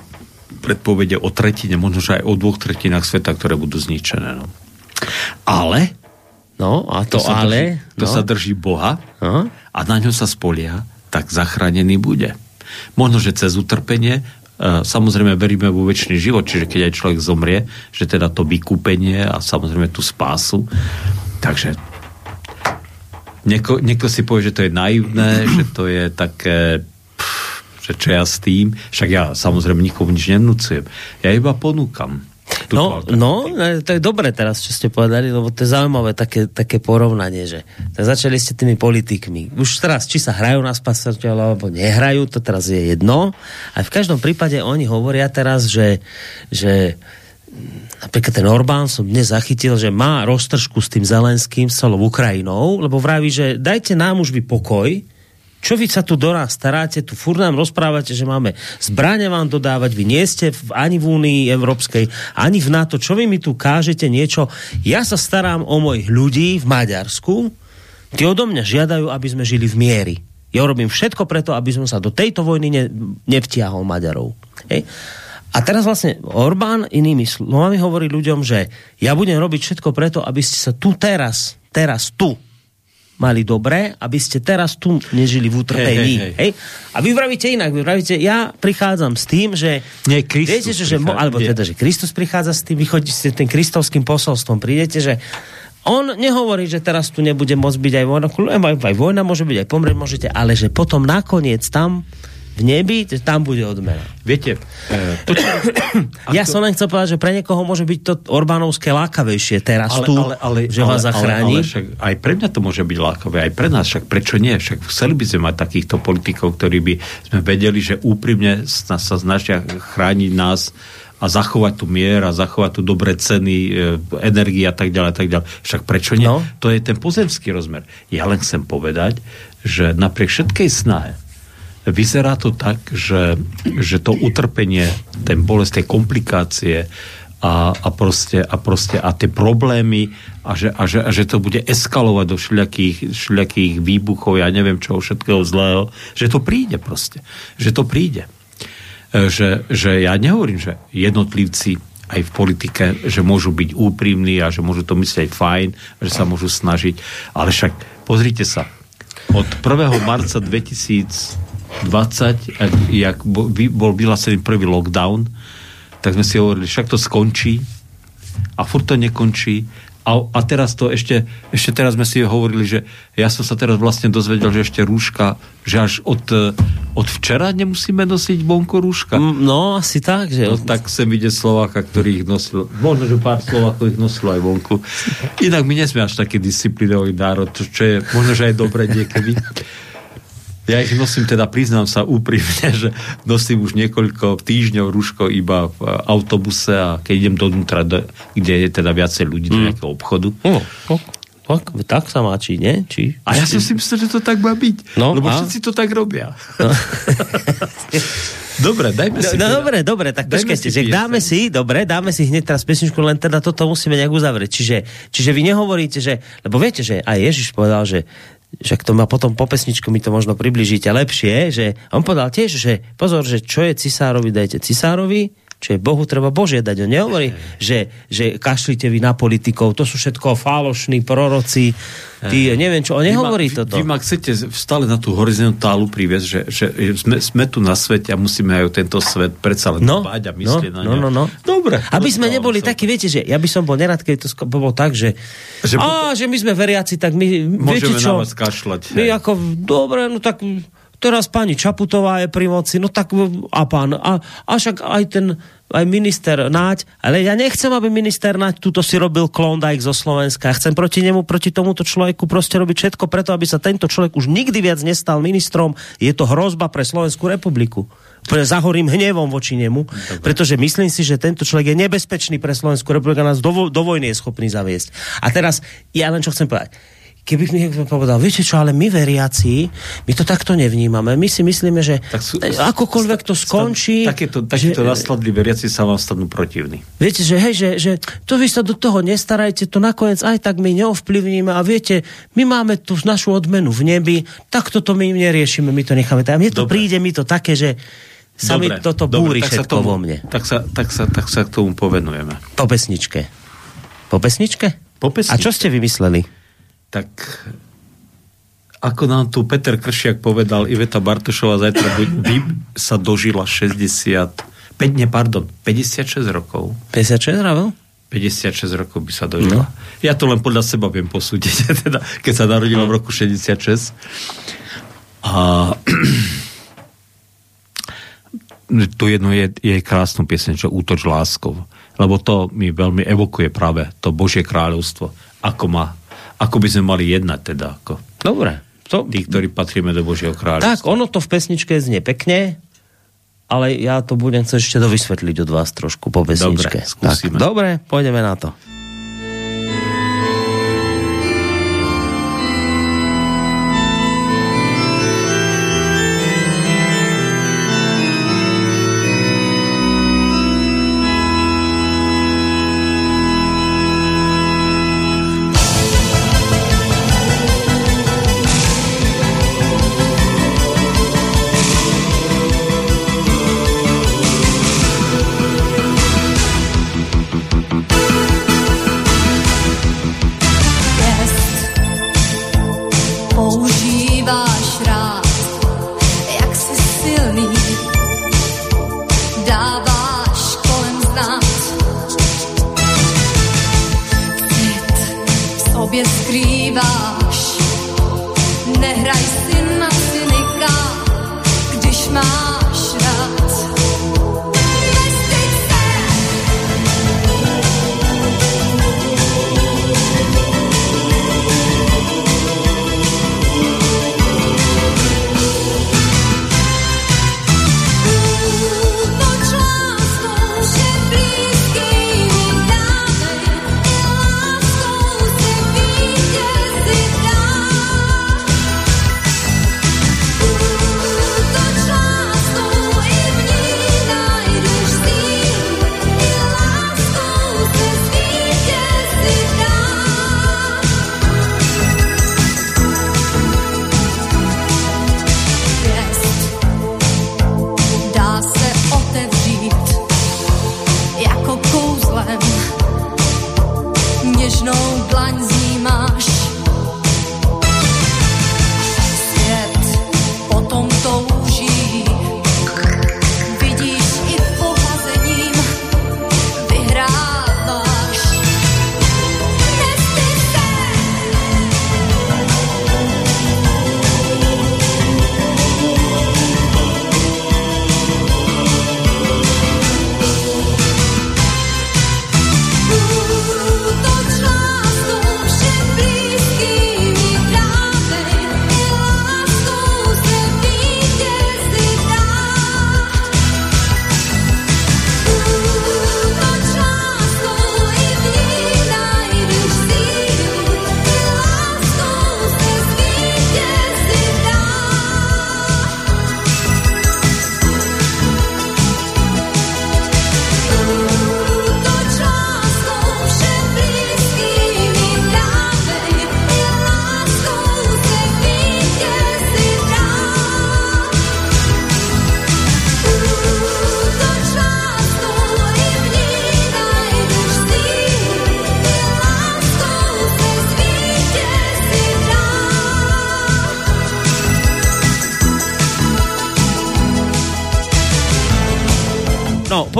predpovede o tretine, možno že aj o dvoch tretinách sveta, ktoré budú zničené. No. Ale No, a to, to sa ale... Drží, to no. sa drží Boha no. a na ňo sa spolia, tak zachránený bude. Možno, že cez utrpenie, e, samozrejme veríme vo väčší život, čiže keď aj človek zomrie, že teda to vykúpenie a samozrejme tú spásu. Takže Nieko, niekto si povie, že to je naivné, že to je také že čo ja s tým, však ja samozrejme nikomu nič nenúcujem. Ja iba ponúkam. No, no, to je dobre teraz, čo ste povedali, lebo to je zaujímavé také, také porovnanie, že tak začali ste tými politikmi. Už teraz, či sa hrajú na spasateľa, alebo nehrajú, to teraz je jedno. A v každom prípade oni hovoria teraz, že, že napríklad ten Orbán som dnes zachytil, že má roztržku s tým Zelenským, s celou Ukrajinou, lebo vraví, že dajte nám už vy pokoj, čo vy sa tu do nás staráte, tu furt nám rozprávate, že máme zbrane vám dodávať, vy nie ste v, ani v Únii Európskej, ani v NATO, čo vy mi tu kážete niečo. Ja sa starám o mojich ľudí v Maďarsku, tí odo mňa žiadajú, aby sme žili v miery. Ja robím všetko preto, aby som sa do tejto vojny ne, nevtiahol Maďarov. Hej? A teraz vlastne Orbán inými slovami hovorí ľuďom, že ja budem robiť všetko preto, aby ste sa tu teraz, teraz tu mali dobré, aby ste teraz tu nežili v utrpení. Hej, hej, hej. A vy vravíte inak, vy vravíte, ja prichádzam s tým, že... Nie, Kristus viete, že, že, alebo teda, že Kristus prichádza s tým, vy chodíte tým kristovským posolstvom, prídete, že on nehovorí, že teraz tu nebude môcť byť aj vojna, aj, aj vojna môže byť, aj pomrieť môžete, ale že potom nakoniec tam v nebi, tam bude odmena. Viete, e, to, čo, ja som len chcel povedať, že pre niekoho môže byť to Orbánovské lákavejšie teraz ale, tu, ale, ale, že vás zachráni. Ale, ale však aj pre mňa to môže byť lákavé, aj pre nás, však prečo nie? Však chceli by sme mať takýchto politikov, ktorí by sme vedeli, že úprimne sa snažia chrániť nás a zachovať tu mier a zachovať tu dobré ceny, e, energie a tak ďalej, a tak ďalej. Však prečo nie? No. To je ten pozemský rozmer. Ja len chcem povedať, že napriek všetkej snahe vyzerá to tak, že, že to utrpenie, ten bolest, tie komplikácie a, a, proste, a, proste, a tie problémy a že, a, že, a že to bude eskalovať do všelijakých, všelijakých výbuchov, ja neviem čo, všetkého zlého, že to príde proste. Že to príde. E, že, že ja nehovorím, že jednotlivci aj v politike, že môžu byť úprimní a že môžu to myslieť fajn, že sa môžu snažiť, ale však pozrite sa, od 1. marca 2000 20, jak bol vyhlásený prvý lockdown, tak sme si hovorili, však to skončí a furt to nekončí a, a teraz to ešte, ešte teraz sme si hovorili, že ja som sa teraz vlastne dozvedel, že ešte rúška, že až od, od včera nemusíme nosiť vonku rúška. Mm, no, asi tak, že... No, tak sem ide Slováka, ktorý ich nosil. Možno, že pár Slovákov ich nosilo aj vonku. Inak my nesme až taký disciplinový národ, čo je možno, že aj dobre niekedy. Ja ich nosím, teda priznám sa úprimne, že nosím už niekoľko týždňov rúško iba v autobuse a keď idem dovnútra, kde je teda viacej ľudí mm. do nejakého obchodu. No, no, tak, tak sa má, či nie? Či, a ja som si myslel, že to tak má byť. No, lebo a? všetci to tak robia. No. dobre, dajme si. No, teda. dobre, dobre, tak počkajte, že dáme si, dobre, dáme si hneď teraz pesničku, len teda toto musíme nejak uzavrieť. Čiže, čiže vy nehovoríte, že, lebo viete, že aj Ježiš povedal, že však to má potom po pesničku mi to možno približíte lepšie, že on povedal tiež, že pozor, že čo je cisárovi, dajte cisárovi, čo je Bohu treba Božie dať. On nehovorí, že, že kašlite vy na politikov, to sú všetko falošní proroci, Ty, neviem čo, on nehovorí vy ma, toto. Vy, ma chcete stále na tú horizontálu priviesť, že, že sme, sme tu na svete a musíme aj o tento svet predsa len no, dbať a myslieť no, na no, no, no. Dobre. Aby sme neboli takí, viete, že ja by som bol nerad, keď to bolo tak, že, že, á, že my sme veriaci, tak my, môžeme viete čo, na vás kašľať. My ako, dobre, no tak teraz pani Čaputová je pri moci, no tak a pán, a, a však aj ten aj minister Náď, ale ja nechcem, aby minister Náď túto si robil Klondike zo Slovenska. Ja chcem proti nemu, proti tomuto človeku proste robiť všetko preto, aby sa tento človek už nikdy viac nestal ministrom. Je to hrozba pre Slovenskú republiku. Pre zahorím hnevom voči nemu, Dobre. pretože myslím si, že tento človek je nebezpečný pre Slovenskú republiku a nás do, do vojny je schopný zaviesť. A teraz, ja len čo chcem povedať keby mi niekto povedal, viete čo, ale my veriaci, my to takto nevnímame. My si myslíme, že tak sú, akokoľvek to skončí... Takéto, takéto nastladli veriaci sa vám stanú protivní. Viete, že hej, že, že to vy sa do toho nestarajte, to nakoniec aj tak my neovplyvníme a viete, my máme tu našu odmenu v nebi, tak toto my neriešime, my to necháme. A mne to Dobre. príde, mi to také, že sa dobre, mi toto dobre, búri všetko tomu, vo mne. Tak sa, tak, sa, tak sa k tomu povenujeme. Po pesničke. Po pesničke? Po pesničke. A čo ste vymysleli? Tak ako nám tu Peter Kršiak povedal, Iveta Bartošová zajtra by sa dožila 60, 5, ne, pardon, 56 rokov. 56 rokov? 56 rokov by sa dožila. No. Ja to len podľa seba viem posúdiť, teda, keď sa narodila v roku 66. A tu jedno je, je krásnu piesň, čo Útoč láskou. Lebo to mi veľmi evokuje práve to Božie kráľovstvo, ako má ako by sme mali jednať teda? Ako Dobre. To... Tí, ktorí patríme do Božieho kráľovstva. Tak, ono to v pesničke znie pekne, ale ja to budem chcieť ešte dovysvetliť od vás trošku po pesničke. Dobre, skúsime. Tak, dobre, pôjdeme na to.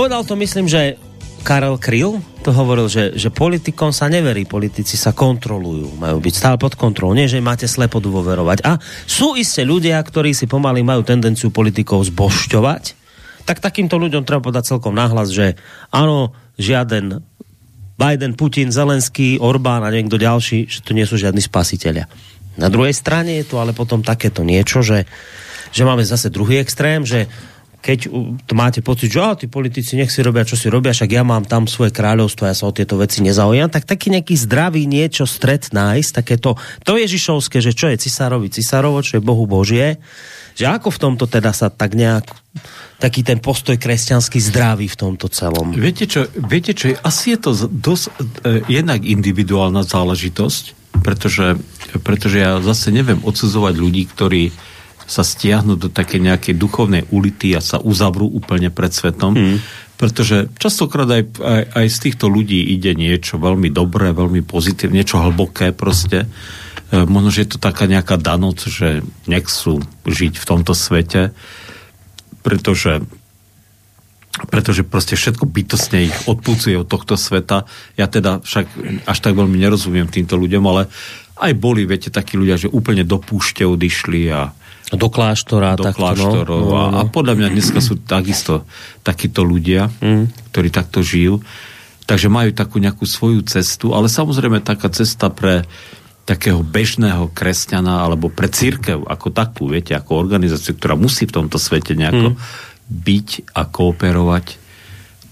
Povedal to myslím, že Karel Kryl to hovoril, že, že politikom sa neverí, politici sa kontrolujú, majú byť stále pod kontrolou, nie že máte slepo dôverovať. A sú isté ľudia, ktorí si pomaly majú tendenciu politikov zbošťovať, tak takýmto ľuďom treba povedať celkom nahlas, že áno, žiaden Biden, Putin, Zelenský, Orbán a niekto ďalší, že to nie sú žiadni spasiteľia. Na druhej strane je tu ale potom takéto niečo, že, že máme zase druhý extrém, že keď to máte pocit, že á, tí politici nech si robia, čo si robia, však ja mám tam svoje kráľovstvo, ja sa o tieto veci nezaujímam, tak taký nejaký zdravý niečo stret nájsť, takéto, to Ježišovské, že čo je cisárovi cisárovo, čo je Bohu Božie, že ako v tomto teda sa tak nejak, taký ten postoj kresťanský zdravý v tomto celom. Viete čo, viete čo, asi je to dosť e, jednak individuálna záležitosť, pretože, pretože ja zase neviem odsudzovať ľudí, ktorí sa stiahnu do také nejakej duchovnej ulity a sa uzavrú úplne pred svetom, mm. pretože častokrát aj, aj, aj z týchto ľudí ide niečo veľmi dobré, veľmi pozitívne, niečo hlboké proste. E, možno, že je to taká nejaká danoc, že nechcú žiť v tomto svete, pretože pretože proste všetko bytostne ich odpúcuje od tohto sveta. Ja teda však až tak veľmi nerozumiem týmto ľuďom, ale aj boli, viete, takí ľudia, že úplne do púšte odišli a Do kláštora. do takto, kláštorov. No. A, a podľa mňa dneska sú takisto takíto ľudia, mm. ktorí takto žijú. Takže majú takú nejakú svoju cestu, ale samozrejme taká cesta pre takého bežného kresťana alebo pre církev ako takú, viete, ako organizáciu, ktorá musí v tomto svete nejako mm. byť a kooperovať,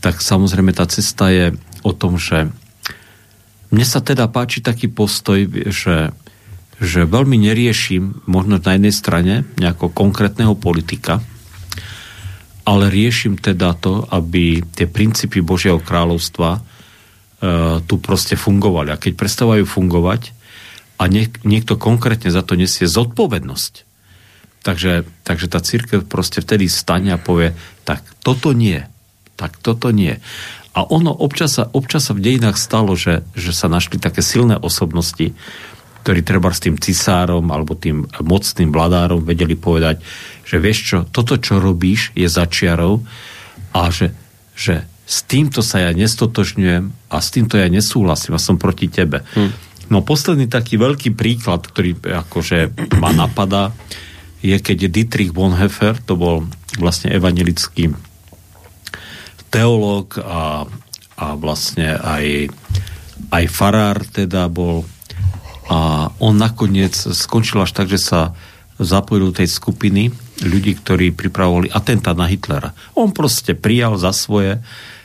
tak samozrejme tá cesta je o tom, že mne sa teda páči taký postoj, že, že veľmi neriešim možno na jednej strane nejakého konkrétneho politika, ale riešim teda to, aby tie princípy Božieho kráľovstva e, tu proste fungovali. A keď prestávajú fungovať a niek- niekto konkrétne za to nesie zodpovednosť, takže, takže tá církev proste vtedy stane a povie, tak toto nie, tak toto nie. A ono občas sa, občas sa v dejinách stalo, že, že sa našli také silné osobnosti, ktorí treba s tým cisárom alebo tým mocným vladárom vedeli povedať, že vieš čo, toto, čo robíš, je začiarov a že, že s týmto sa ja nestotožňujem a s týmto ja nesúhlasím a som proti tebe. Hm. No posledný taký veľký príklad, ktorý akože ma napadá, je keď Dietrich Bonhoeffer, to bol vlastne evangelický teológ a, a vlastne aj, aj farár teda bol a on nakoniec skončil až tak, že sa zapojil do tej skupiny ľudí, ktorí pripravovali atentát na Hitlera. On proste prijal za svoje,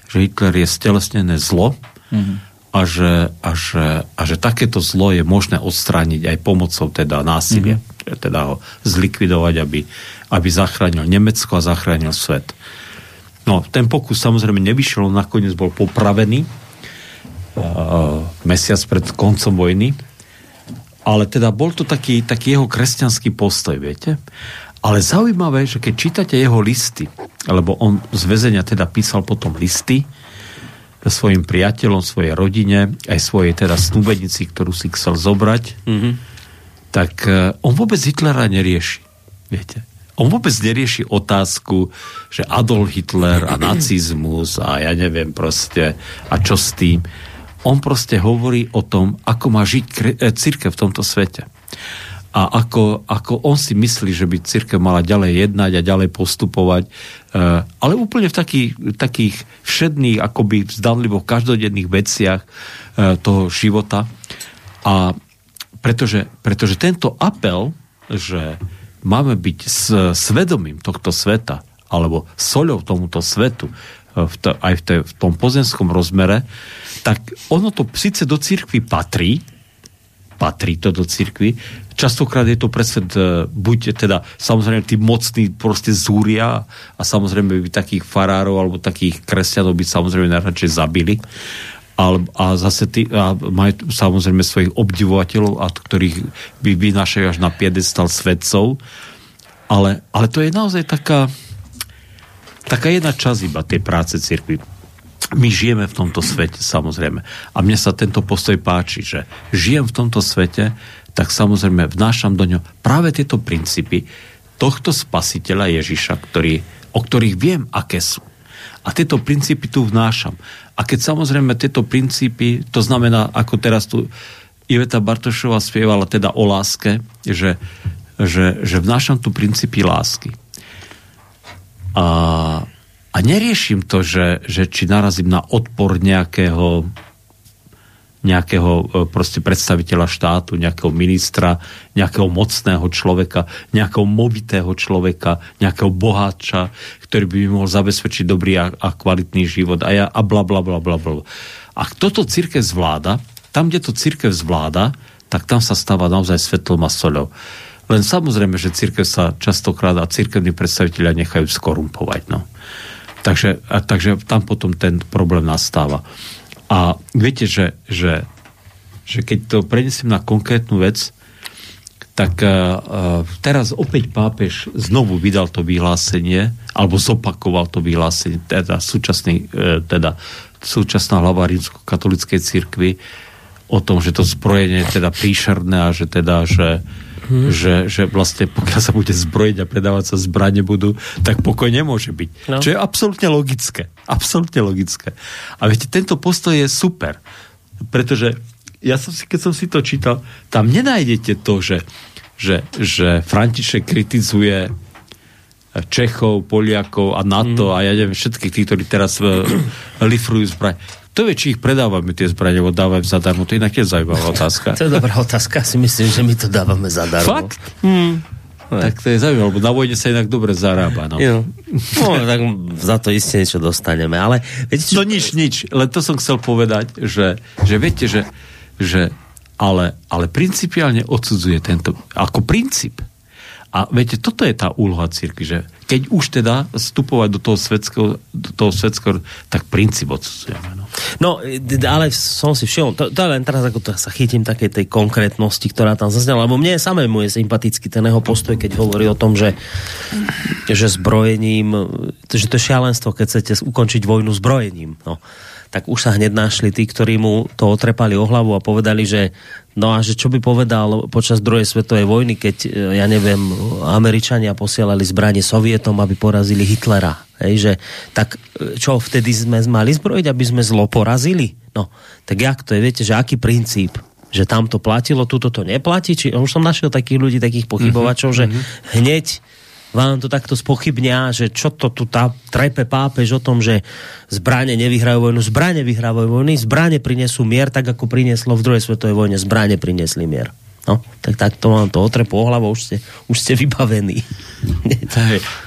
že Hitler je stelesnené zlo mm-hmm. a, že, a, že, a že takéto zlo je možné odstrániť aj pomocou teda násilia. Mm-hmm. Teda ho zlikvidovať, aby, aby zachránil Nemecko a zachránil svet. No, ten pokus samozrejme nevyšiel, on nakoniec bol popravený uh, mesiac pred koncom vojny ale teda bol to taký, taký jeho kresťanský postoj, viete? Ale zaujímavé, že keď čítate jeho listy, lebo on z väzenia teda písal potom listy svojim priateľom, svojej rodine, aj svojej teda snúbenici, ktorú si chcel zobrať, mm-hmm. tak uh, on vôbec Hitlera nerieši. Viete? On vôbec nerieši otázku, že Adolf Hitler a nacizmus a ja neviem proste a čo s tým on proste hovorí o tom, ako má žiť církev v tomto svete. A ako, ako on si myslí, že by církev mala ďalej jednať a ďalej postupovať, e, ale úplne v takých, takých všedných, akoby zdanlivo každodenných veciach e, toho života. A pretože, pretože tento apel, že máme byť s svedomím tohto sveta, alebo soľou tomuto svetu, v to, aj v, te, v tom pozemskom rozmere, tak ono to síce do církvy patrí, patrí to do církvy, častokrát je to presne buď teda samozrejme tí mocní proste zúria a samozrejme by takých farárov alebo takých kresťanov by samozrejme najradšej zabili. A, a zase tí, a majú samozrejme svojich obdivovateľov, a ktorých by vynášajú až na piedestal svedcov ale, ale to je naozaj taká taká jedna časť iba tej práce cirkvi. My žijeme v tomto svete, samozrejme. A mne sa tento postoj páči, že žijem v tomto svete, tak samozrejme vnášam do ňo práve tieto princípy tohto spasiteľa Ježiša, ktorý, o ktorých viem, aké sú. A tieto princípy tu vnášam. A keď samozrejme tieto princípy, to znamená, ako teraz tu Iveta Bartošová spievala teda o láske, že, že, že vnášam tu princípy lásky a, a neriešim to, že, že či narazím na odpor nejakého nejakého e, proste predstaviteľa štátu, nejakého ministra, nejakého mocného človeka, nejakého movitého človeka, nejakého boháča, ktorý by mi mohol zabezpečiť dobrý a, a kvalitný život a, ja, a bla bla bla bla bla. A toto církev zvláda, tam, kde to církev zvláda, tak tam sa stáva naozaj svetlom a soľou. Len samozrejme, že církev sa častokrát a církevní predstaviteľia nechajú skorumpovať. No. Takže, a, takže tam potom ten problém nastáva. A viete, že, že, že keď to prenesiem na konkrétnu vec, tak uh, teraz opäť pápež znovu vydal to vyhlásenie, alebo zopakoval to vyhlásenie, teda, súčasný, uh, teda súčasná hlava rímsko-katolickej cirkvi o tom, že to zbrojenie je teda príšerné a že teda, že hmm. že, že vlastne pokiaľ sa bude zbrojiť a predávať sa zbranie budú, tak pokoj nemôže byť. No. Čo je absolútne logické. Absolútne logické. A viete, tento postoj je super. Pretože ja som si, keď som si to čítal, tam nenájdete to, že, že, že František kritizuje Čechov, Poliakov a NATO mm. a ja neviem všetkých tých, ktorí teraz uh, lifrujú zbraň. To vie, či ich predávame tie zbranie, alebo dávame zadarmo. To je inak je zaujímavá otázka. to je dobrá otázka. Si myslím, že my to dávame zadarmo. Fakt? Hmm. Tak to je zaujímavé, lebo na vojne sa inak dobre zarába. No. Jo. no, tak za to isté niečo dostaneme. Ale, viete, čo... No nič, nič. Len to som chcel povedať, že, že viete, že, že ale, ale principiálne odsudzuje tento, ako princíp a viete, toto je tá úloha círky, že keď už teda vstupovať do toho svetského, do toho svetského tak princíp odsudzujeme. No. no, ale som si všimol, to, to len teraz ako to sa chytím takej tej konkrétnosti, ktorá tam zaznela, lebo mne samému je sympatický ten jeho postoj, keď hovorí o tom, že, že zbrojením, že to je šialenstvo, keď chcete ukončiť vojnu zbrojením. No tak už sa hneď našli tí, ktorí mu to otrepali o hlavu a povedali, že no a že čo by povedal počas druhej svetovej vojny, keď, e, ja neviem, Američania posielali zbranie Sovietom, aby porazili Hitlera. Hej, že, tak e, čo, vtedy sme mali zbrojiť, aby sme zlo porazili? No, tak jak to je, viete, že aký princíp? Že tam to platilo, tuto to neplatí? Či, už som našiel takých ľudí, takých pochybovačov, že hneď vám to takto spochybnia, že čo to tu tá trepe pápež o tom, že zbranie nevyhrajú vojnu, zbranie vyhrávajú vojny, zbranie prinesú mier, tak ako prinieslo v druhej svetovej vojne, zbranie priniesli mier. No, tak, tak to to otrepu o už ste, už ste vybavení.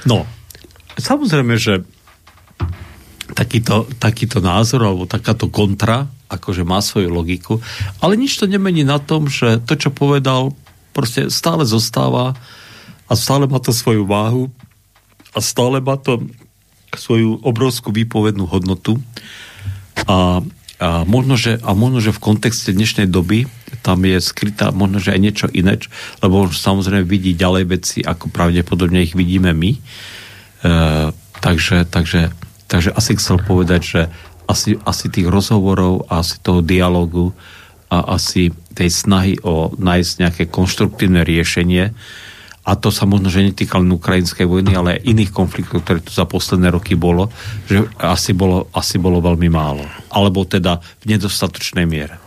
No, samozrejme, že takýto, takýto názor alebo takáto kontra akože má svoju logiku, ale nič to nemení na tom, že to, čo povedal, proste stále zostáva a stále má to svoju váhu a stále má to svoju obrovskú výpovednú hodnotu a, a, možno, že, a možno, že v kontexte dnešnej doby tam je skrytá možno, že aj niečo iné, lebo on samozrejme vidí ďalej veci, ako pravdepodobne ich vidíme my. E, takže, takže, takže asi chcel povedať, že asi, asi tých rozhovorov asi toho dialogu a asi tej snahy o nájsť nejaké konštruktívne riešenie a to sa možno, že netýka len ukrajinskej vojny, ale aj iných konfliktov, ktoré tu za posledné roky bolo, že asi bolo, asi bolo veľmi málo. Alebo teda v nedostatočnej miere.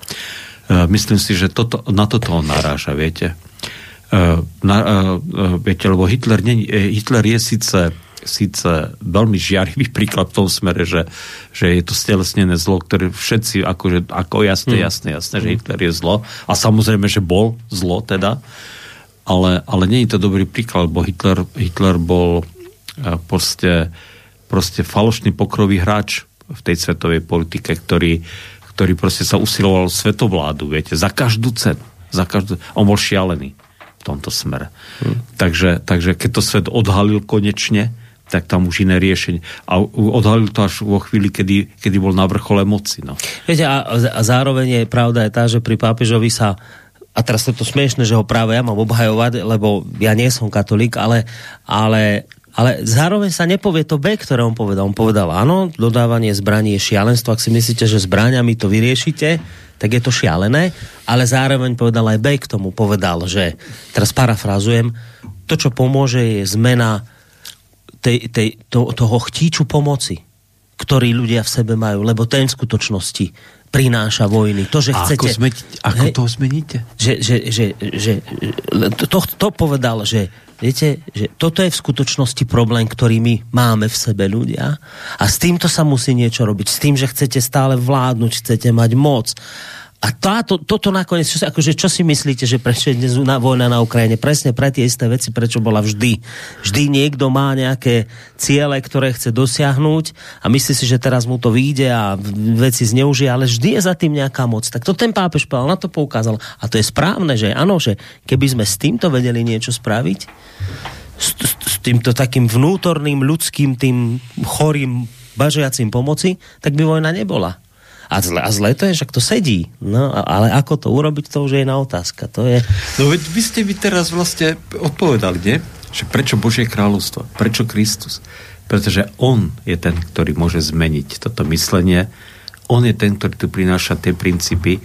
E, myslím si, že toto, na toto on naráža, viete. E, na, e, viete, lebo Hitler, nie, Hitler je síce síce veľmi žiarivý príklad v tom smere, že, že je to stelesnené zlo, ktoré všetci, akože, ako jasné, Hmm. jasné, jasné, že Hitler je zlo. A samozrejme, že bol zlo teda. Ale, ale nie je to dobrý príklad, lebo Hitler, Hitler bol eh, proste, proste falošný pokrový hráč v tej svetovej politike, ktorý, ktorý proste sa usiloval svetovládu, viete, za každú cenu. Za každú... On bol šialený v tomto smere. Hmm. Takže, takže keď to svet odhalil konečne, tak tam už iné riešenie. A odhalil to až vo chvíli, kedy, kedy bol na vrchole moci. No. Viete, a, a zároveň je pravda je tá, že pri pápežovi sa a teraz je to smiešne, že ho práve ja mám obhajovať, lebo ja nie som katolík, ale, ale, ale zároveň sa nepovie to B, ktoré on povedal. On povedal, áno, dodávanie zbraní je šialenstvo, ak si myslíte, že zbraniami to vyriešite, tak je to šialené, ale zároveň povedal aj B k tomu, povedal, že, teraz parafrazujem, to, čo pomôže, je zmena tej, tej, to, toho chtíču pomoci, ktorý ľudia v sebe majú, lebo ten v skutočnosti prináša vojny. To, že A chcete... ako, zmeniť, ako Hej. to zmeníte? že, že, že, že to, to povedal, že viete, že toto je v skutočnosti problém, ktorý my máme v sebe ľudia a s týmto sa musí niečo robiť. S tým, že chcete stále vládnuť, chcete mať moc. A táto, toto nakoniec, čo, akože, čo si myslíte, že prečo je dnes na, vojna na Ukrajine? Presne pre tie isté veci, prečo bola vždy. Vždy niekto má nejaké ciele, ktoré chce dosiahnuť a myslí si, že teraz mu to vyjde a veci zneužije, ale vždy je za tým nejaká moc. Tak to ten pápež povedal, na to poukázal. A to je správne, že áno, že keby sme s týmto vedeli niečo spraviť, s, s, s týmto takým vnútorným, ľudským, tým chorým, bažiacím pomoci, tak by vojna nebola. A zle, a zle to je, že to sedí. No, ale ako to urobiť, to už je iná otázka. To je... No veď vy ste mi teraz vlastne odpovedali, nie? Že prečo Božie kráľovstvo? Prečo Kristus? Pretože On je ten, ktorý môže zmeniť toto myslenie. On je ten, ktorý tu prináša tie princípy,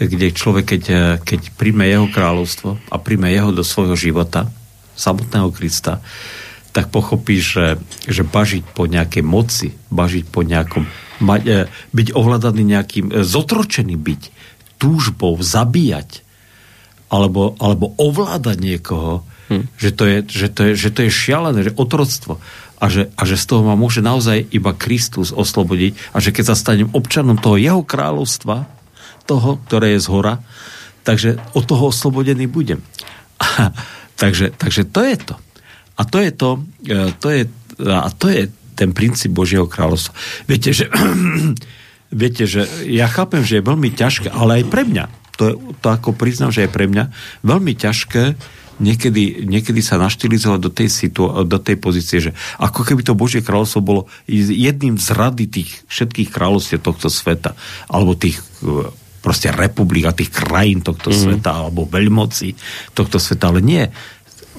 kde človek, keď, eh, keď príjme Jeho kráľovstvo a príjme Jeho do svojho života, samotného Krista, tak pochopí, že, že bažiť po nejakej moci, bažiť po nejakom, mať, e, byť ovládaný nejakým, e, zotročený byť, túžbou, zabíjať, alebo, alebo ovládať niekoho, hm. že, to je, že, to je, že to je šialené, že otroctvo. A že, a že z toho ma môže naozaj iba Kristus oslobodiť a že keď sa stanem občanom toho jeho kráľovstva, toho, ktoré je z hora, takže od toho oslobodený budem. A, takže, takže to je to. A to je to, e, to je, a to je ten princíp Božieho kráľovstva. Viete, že, viete, že ja chápem, že je veľmi ťažké, ale aj pre mňa, to, je, to ako priznám, že je pre mňa veľmi ťažké niekedy, niekedy sa naštilizovať do tej, situ, do tej pozície, že ako keby to Božie kráľovstvo bolo jedným z rady tých všetkých kráľovstiev tohto sveta, alebo tých e, proste republik a tých krajín tohto mm. sveta, alebo veľmoci tohto sveta, ale nie.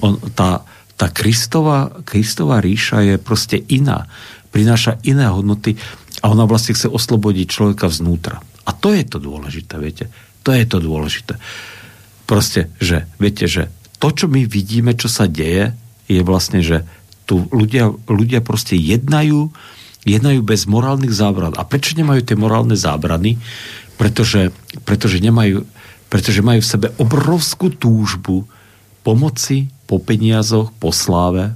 On, tá, tá Kristova, Kristova ríša je proste iná. Prináša iné hodnoty A ona vlastne chce oslobodiť človeka vznútra. A to je to dôležité, viete. To je to dôležité. Proste, že, viete, že to, čo my vidíme, čo sa deje, je vlastne, že tu ľudia, ľudia proste jednajú, jednajú bez morálnych zábran. A prečo nemajú tie morálne zábrany? Pretože, pretože, nemajú, pretože majú v sebe obrovskú túžbu pomoci, po peniazoch, po sláve,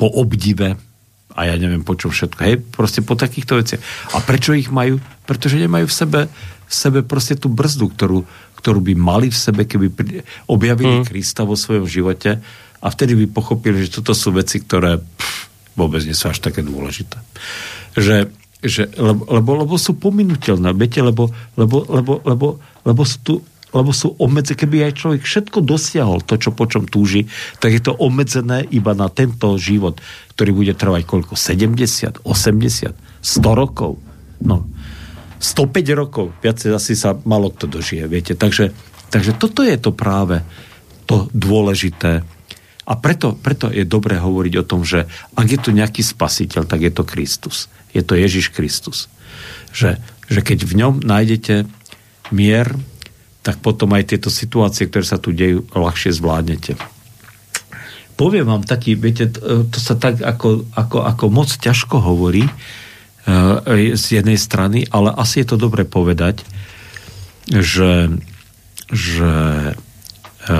po obdive a ja neviem po čom všetko. Hej, proste po takýchto veciach. A prečo ich majú? Pretože nemajú v sebe, v sebe proste tú brzdu, ktorú, ktorú by mali v sebe, keby objavili mm. Krista vo svojom živote a vtedy by pochopili, že toto sú veci, ktoré pff, vôbec nie sú až také dôležité. Že, že, lebo, lebo, lebo sú pominutelné, viete, lebo, lebo, lebo, lebo, lebo sú tu lebo sú obmedzené, keby aj človek všetko dosiahol, to, čo po čom túži, tak je to obmedzené iba na tento život, ktorý bude trvať koľko? 70, 80, 100 rokov? No, 105 rokov, viacej asi sa malo kto dožije, viete. Takže, takže toto je to práve to dôležité. A preto, preto je dobré hovoriť o tom, že ak je tu nejaký spasiteľ, tak je to Kristus. Je to Ježiš Kristus. Že, že keď v ňom nájdete mier, tak potom aj tieto situácie, ktoré sa tu dejú, ľahšie zvládnete. Poviem vám taký, viete, to, to sa tak ako, ako, ako moc ťažko hovorí e, z jednej strany, ale asi je to dobre povedať, že, že e,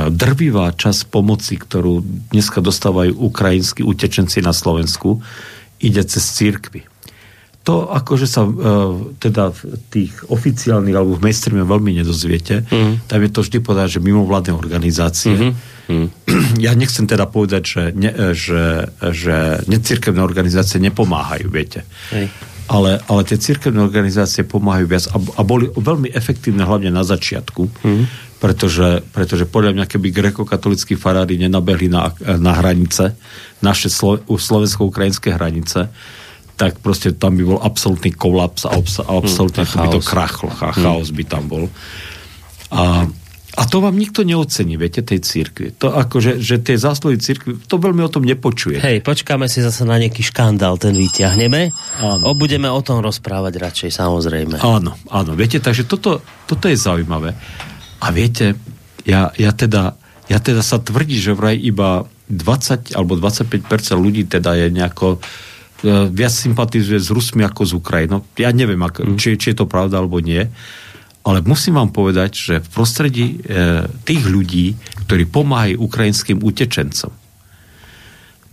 drvivá časť pomoci, ktorú dneska dostávajú ukrajinskí utečenci na Slovensku, ide cez církvy to akože sa uh, teda v tých oficiálnych alebo v mainstreame veľmi nedozviete. Mm. Tam je to vždy povedať, že mimovládne organizácie. Mm-hmm. Ja nechcem teda povedať, že, ne, že, že necirkevné organizácie nepomáhajú, viete. Hej. Ale, ale tie cirkevné organizácie pomáhajú viac a, a boli veľmi efektívne hlavne na začiatku, mm. pretože, pretože podľa mňa, keby grekokatolickí farári nenabehli na, na hranice, naše slo, slovensko-ukrajinské hranice, tak proste tam by bol absolútny kolaps a, obs- a absolútne hmm, by to krachlo a chaos by tam bol. A, a to vám nikto neocení, viete, tej církvi. To ako, že, že tie zásluhy církvy, to veľmi o tom nepočuje. Hej, počkáme si zase na nejaký škandál, ten vyťahneme. Áno. O, budeme o tom rozprávať radšej, samozrejme. Áno, áno, viete, takže toto, toto je zaujímavé. A viete, ja, ja, teda, ja teda sa tvrdí, že vraj iba 20 alebo 25% ľudí teda je nejako E, viac sympatizuje s Rusmi ako s Ukrajinou. Ja neviem, ak, mm. či, či je to pravda alebo nie, ale musím vám povedať, že v prostredí e, tých ľudí, ktorí pomáhajú ukrajinským utečencom,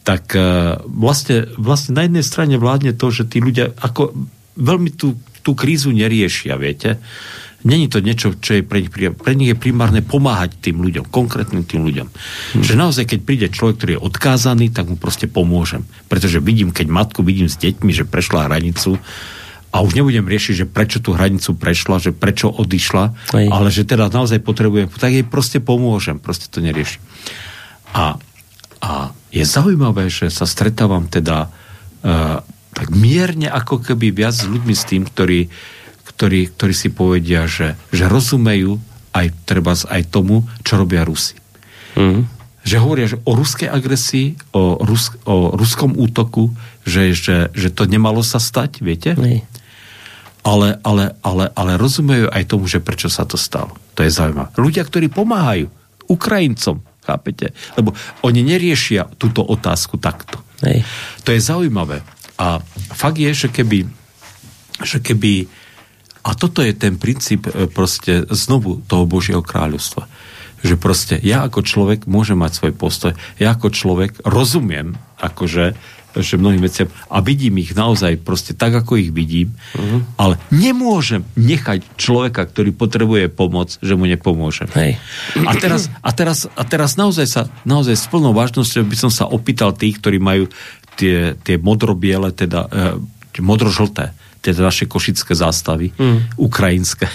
tak e, vlastne, vlastne na jednej strane vládne to, že tí ľudia ako veľmi tú, tú krízu neriešia, viete. Není to niečo, čo je pre nich, pre nich je primárne pomáhať tým ľuďom, konkrétnym tým ľuďom. Hmm. Že naozaj, keď príde človek, ktorý je odkázaný, tak mu proste pomôžem. Pretože vidím, keď matku vidím s deťmi, že prešla hranicu, a už nebudem riešiť, že prečo tú hranicu prešla, že prečo odišla, Aj. ale že teda naozaj potrebujem, tak jej proste pomôžem, proste to nerieši. A, a je zaujímavé, že sa stretávam teda uh, tak mierne ako keby viac s ľuďmi s tým, ktorí ktorí, ktorí si povedia, že, že rozumejú aj treba aj tomu, čo robia Rusi. Mm. Že hovoria že o ruskej agresii, o, Rus, o ruskom útoku, že, že, že to nemalo sa stať, viete? Mm. Ale, ale, ale, ale rozumejú aj tomu, že prečo sa to stalo. To je zaujímavé. Ľudia, ktorí pomáhajú Ukrajincom, chápete? Lebo oni neriešia túto otázku takto. Hej. To je zaujímavé. A fakt je, že keby, že keby a toto je ten princíp e, proste znovu toho Božieho kráľovstva. Že proste ja ako človek môžem mať svoj postoj, ja ako človek rozumiem, akože že mnohým veciam a vidím ich naozaj proste tak, ako ich vidím, uh-huh. ale nemôžem nechať človeka, ktorý potrebuje pomoc, že mu nepomôžem. Hej. A teraz, a teraz, a teraz naozaj sa, naozaj s plnou vážnosťou by som sa opýtal tých, ktorí majú tie, tie modrobiele, teda e, modrožlté tieto naše košické zástavy, mm. ukrajinské.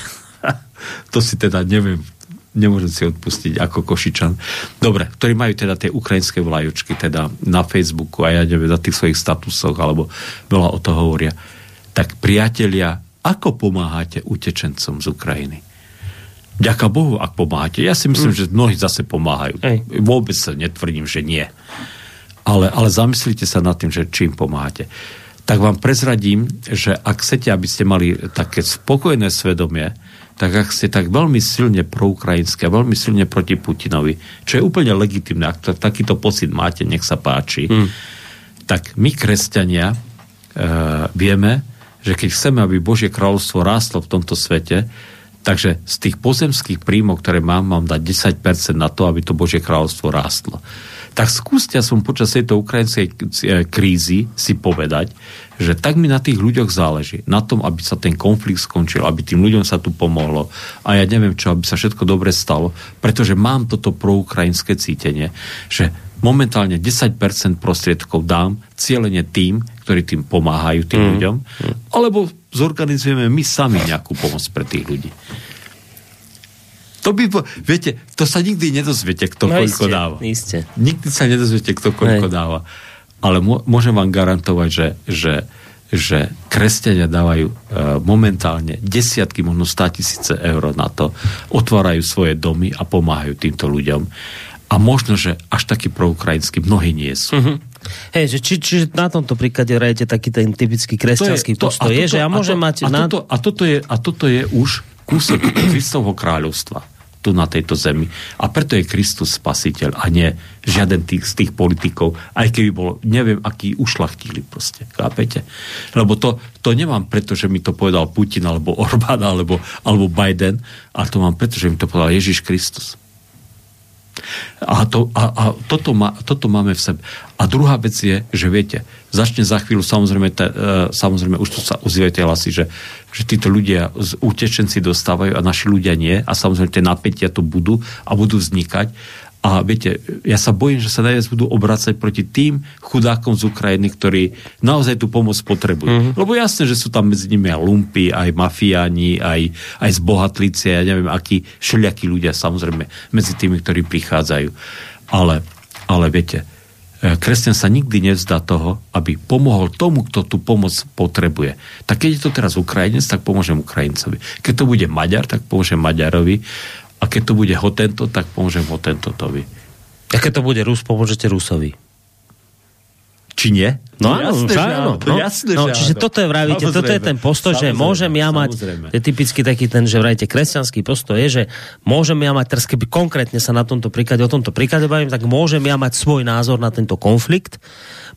to si teda neviem, nemôžem si odpustiť ako Košičan. Dobre, ktorí majú teda tie ukrajinské vlajočky teda na Facebooku a ja neviem, na tých svojich statusoch, alebo veľa o to hovoria. Tak priatelia, ako pomáhate utečencom z Ukrajiny? Ďaká Bohu, ak pomáhate. Ja si myslím, mm. že mnohí zase pomáhajú. Ej. Vôbec sa netvrdím, že nie. Ale, ale zamyslite sa nad tým, že čím pomáhate tak vám prezradím, že ak chcete, aby ste mali také spokojné svedomie, tak ak ste tak veľmi silne proukrajinské, veľmi silne proti Putinovi, čo je úplne legitimné, ak to, takýto pocit máte, nech sa páči, hmm. tak my, kresťania, e, vieme, že keď chceme, aby Božie kráľovstvo rástlo v tomto svete, takže z tých pozemských príjmov, ktoré mám, mám dať 10% na to, aby to Božie kráľovstvo rástlo tak skúste som počas tejto ukrajinskej krízy si povedať, že tak mi na tých ľuďoch záleží, na tom, aby sa ten konflikt skončil, aby tým ľuďom sa tu pomohlo a ja neviem čo, aby sa všetko dobre stalo, pretože mám toto proukrajinské cítenie, že momentálne 10% prostriedkov dám cieľene tým, ktorí tým pomáhajú tým mm. ľuďom, alebo zorganizujeme my sami nejakú pomoc pre tých ľudí. To by, viete, to sa nikdy nedozviete, kto no koľko iste, dáva. Iste. Nikdy sa nedozviete, kto koľko Hej. dáva. Ale môžem vám garantovať, že, že, že kresťania dávajú e, momentálne desiatky, možno 100 tisíce eur na to, otvárajú svoje domy a pomáhajú týmto ľuďom. A možno, že až taký proukrajinský mnohí nie sú. Mhm. Hej, že či, či na tomto príklade rajete taký ten typický kresťanský To postoj, je, že ja môžem a mať... A, na... toto, a, toto je, a toto je už kúsok Kristovho kráľovstva tu na tejto zemi. A preto je Kristus spasiteľ a nie žiaden tých, z tých politikov, aj keby bol, neviem, aký ušlachtili proste, chápete? Lebo to, to nemám preto, že mi to povedal Putin, alebo Orbán, alebo, alebo Biden, ale to mám preto, že mi to povedal Ježiš Kristus. A, to, a, a toto, má, toto máme v sebe. A druhá vec je, že viete, začne za chvíľu, samozrejme, te, e, samozrejme už tu sa ozývate hlasy, že, že títo ľudia, utečenci dostávajú a naši ľudia nie. A samozrejme tie napätia tu budú a budú vznikať. A viete, ja sa bojím, že sa najviac budú obracať proti tým chudákom z Ukrajiny, ktorí naozaj tú pomoc potrebujú. Mm-hmm. Lebo jasné, že sú tam medzi nimi aj lumpy, aj mafiáni, aj, aj zbohatlíci, ja neviem, akí všelijakí ľudia samozrejme medzi tými, ktorí prichádzajú. Ale, ale viete, e, kresťan sa nikdy nevzdá toho, aby pomohol tomu, kto tú pomoc potrebuje. Tak keď je to teraz Ukrajinec, tak pomôžem Ukrajincovi. Keď to bude Maďar, tak pomôžem Maďarovi. A keď to bude hotento, tak pomôžem hotentotovi. A keď to bude Rus, pomôžete Rusovi. Či nie? No áno, jasné, že že áno. No, jasné, no, že čiže áno. toto je, vravíte, toto je Samozrejme, ten postoj, že samozrejme, môžem ja mať, samozrejme. je typicky taký ten, že vrajte, kresťanský postoj je, že môžem ja mať, teraz keby konkrétne sa na tomto príklade, o tomto príklade bavím, tak môžem ja mať svoj názor na tento konflikt,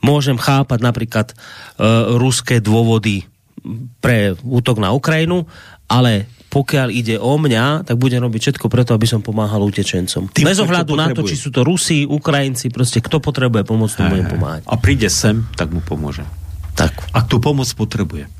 môžem chápať napríklad uh, ruské dôvody pre útok na Ukrajinu, ale pokiaľ ide o mňa, tak budem robiť všetko preto, aby som pomáhal utečencom. Tým, Bez ohľadu na to, či sú to Rusi, Ukrajinci, proste kto potrebuje pomoc, tomu budem pomáhať. A príde sem, tak mu pomôže. Tak. Ak tú pomoc potrebuje.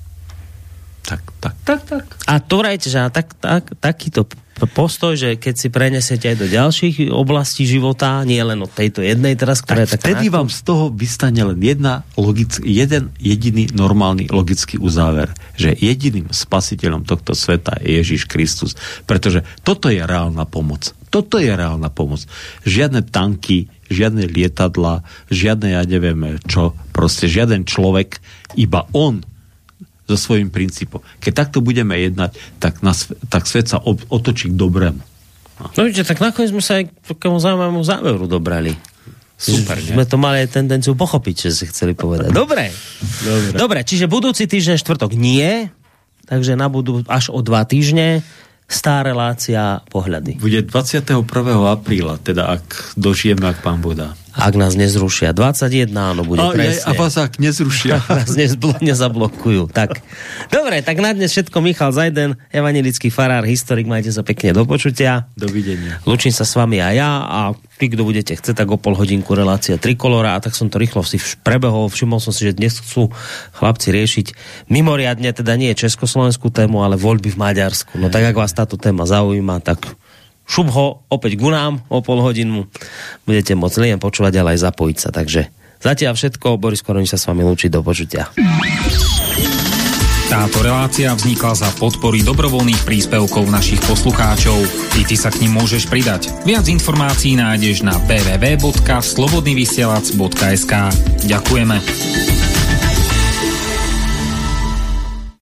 Tak, tak, tak, tak. A to vrajte, že tak, tak, takýto postoj, že keď si prenesete aj do ďalších oblastí života, nie len od tejto jednej teraz, ktorá Tak je taká... vtedy vám z toho vystane len jedna logick, jeden jediný normálny logický uzáver, že jediným spasiteľom tohto sveta je Ježiš Kristus. Pretože toto je reálna pomoc. Toto je reálna pomoc. Žiadne tanky, žiadne lietadla, žiadne, ja neviem čo, proste žiaden človek, iba on so svojím princípom. Keď takto budeme jednať, tak, nás, tak svet sa ob, otočí k dobrému. No vidíte, tak nakoniec sme sa aj k takému zaujímavému záveru dobrali. Super, Že Sme to mali tendenciu pochopiť, čo si chceli povedať. Dobre. Dobre. Dobre, čiže budúci týždeň štvrtok nie, takže na budú až o dva týždne stá relácia pohľady. Bude 21. apríla, teda ak dožijeme, ak pán Boh dá. Ak nás nezrušia. 21, áno, bude A, presne. a vás ak nezrušia. nás nezbl- nezablokujú. Tak. Dobre, tak na dnes všetko Michal Zajden, evanilický farár, historik, majte sa pekne do počutia. Dovidenia. Lučím sa s vami aj ja a vy, kto budete chcieť, tak o pol hodinku relácia Trikolora a tak som to rýchlo si prebehol, všimol som si, že dnes chcú chlapci riešiť mimoriadne, teda nie československú tému, ale voľby v Maďarsku. No tak ak vás táto téma zaujíma, tak šup ho opäť ku nám o pol hodinu. Budete môcť len počúvať, ale aj zapojiť sa. Takže zatiaľ všetko. Boris Koroni sa s vami lúči. Do počutia. Táto relácia vznikla za podpory dobrovoľných príspevkov našich poslucháčov. I ty sa k ním môžeš pridať. Viac informácií nájdeš na www.slobodnyvysielac.sk Ďakujeme.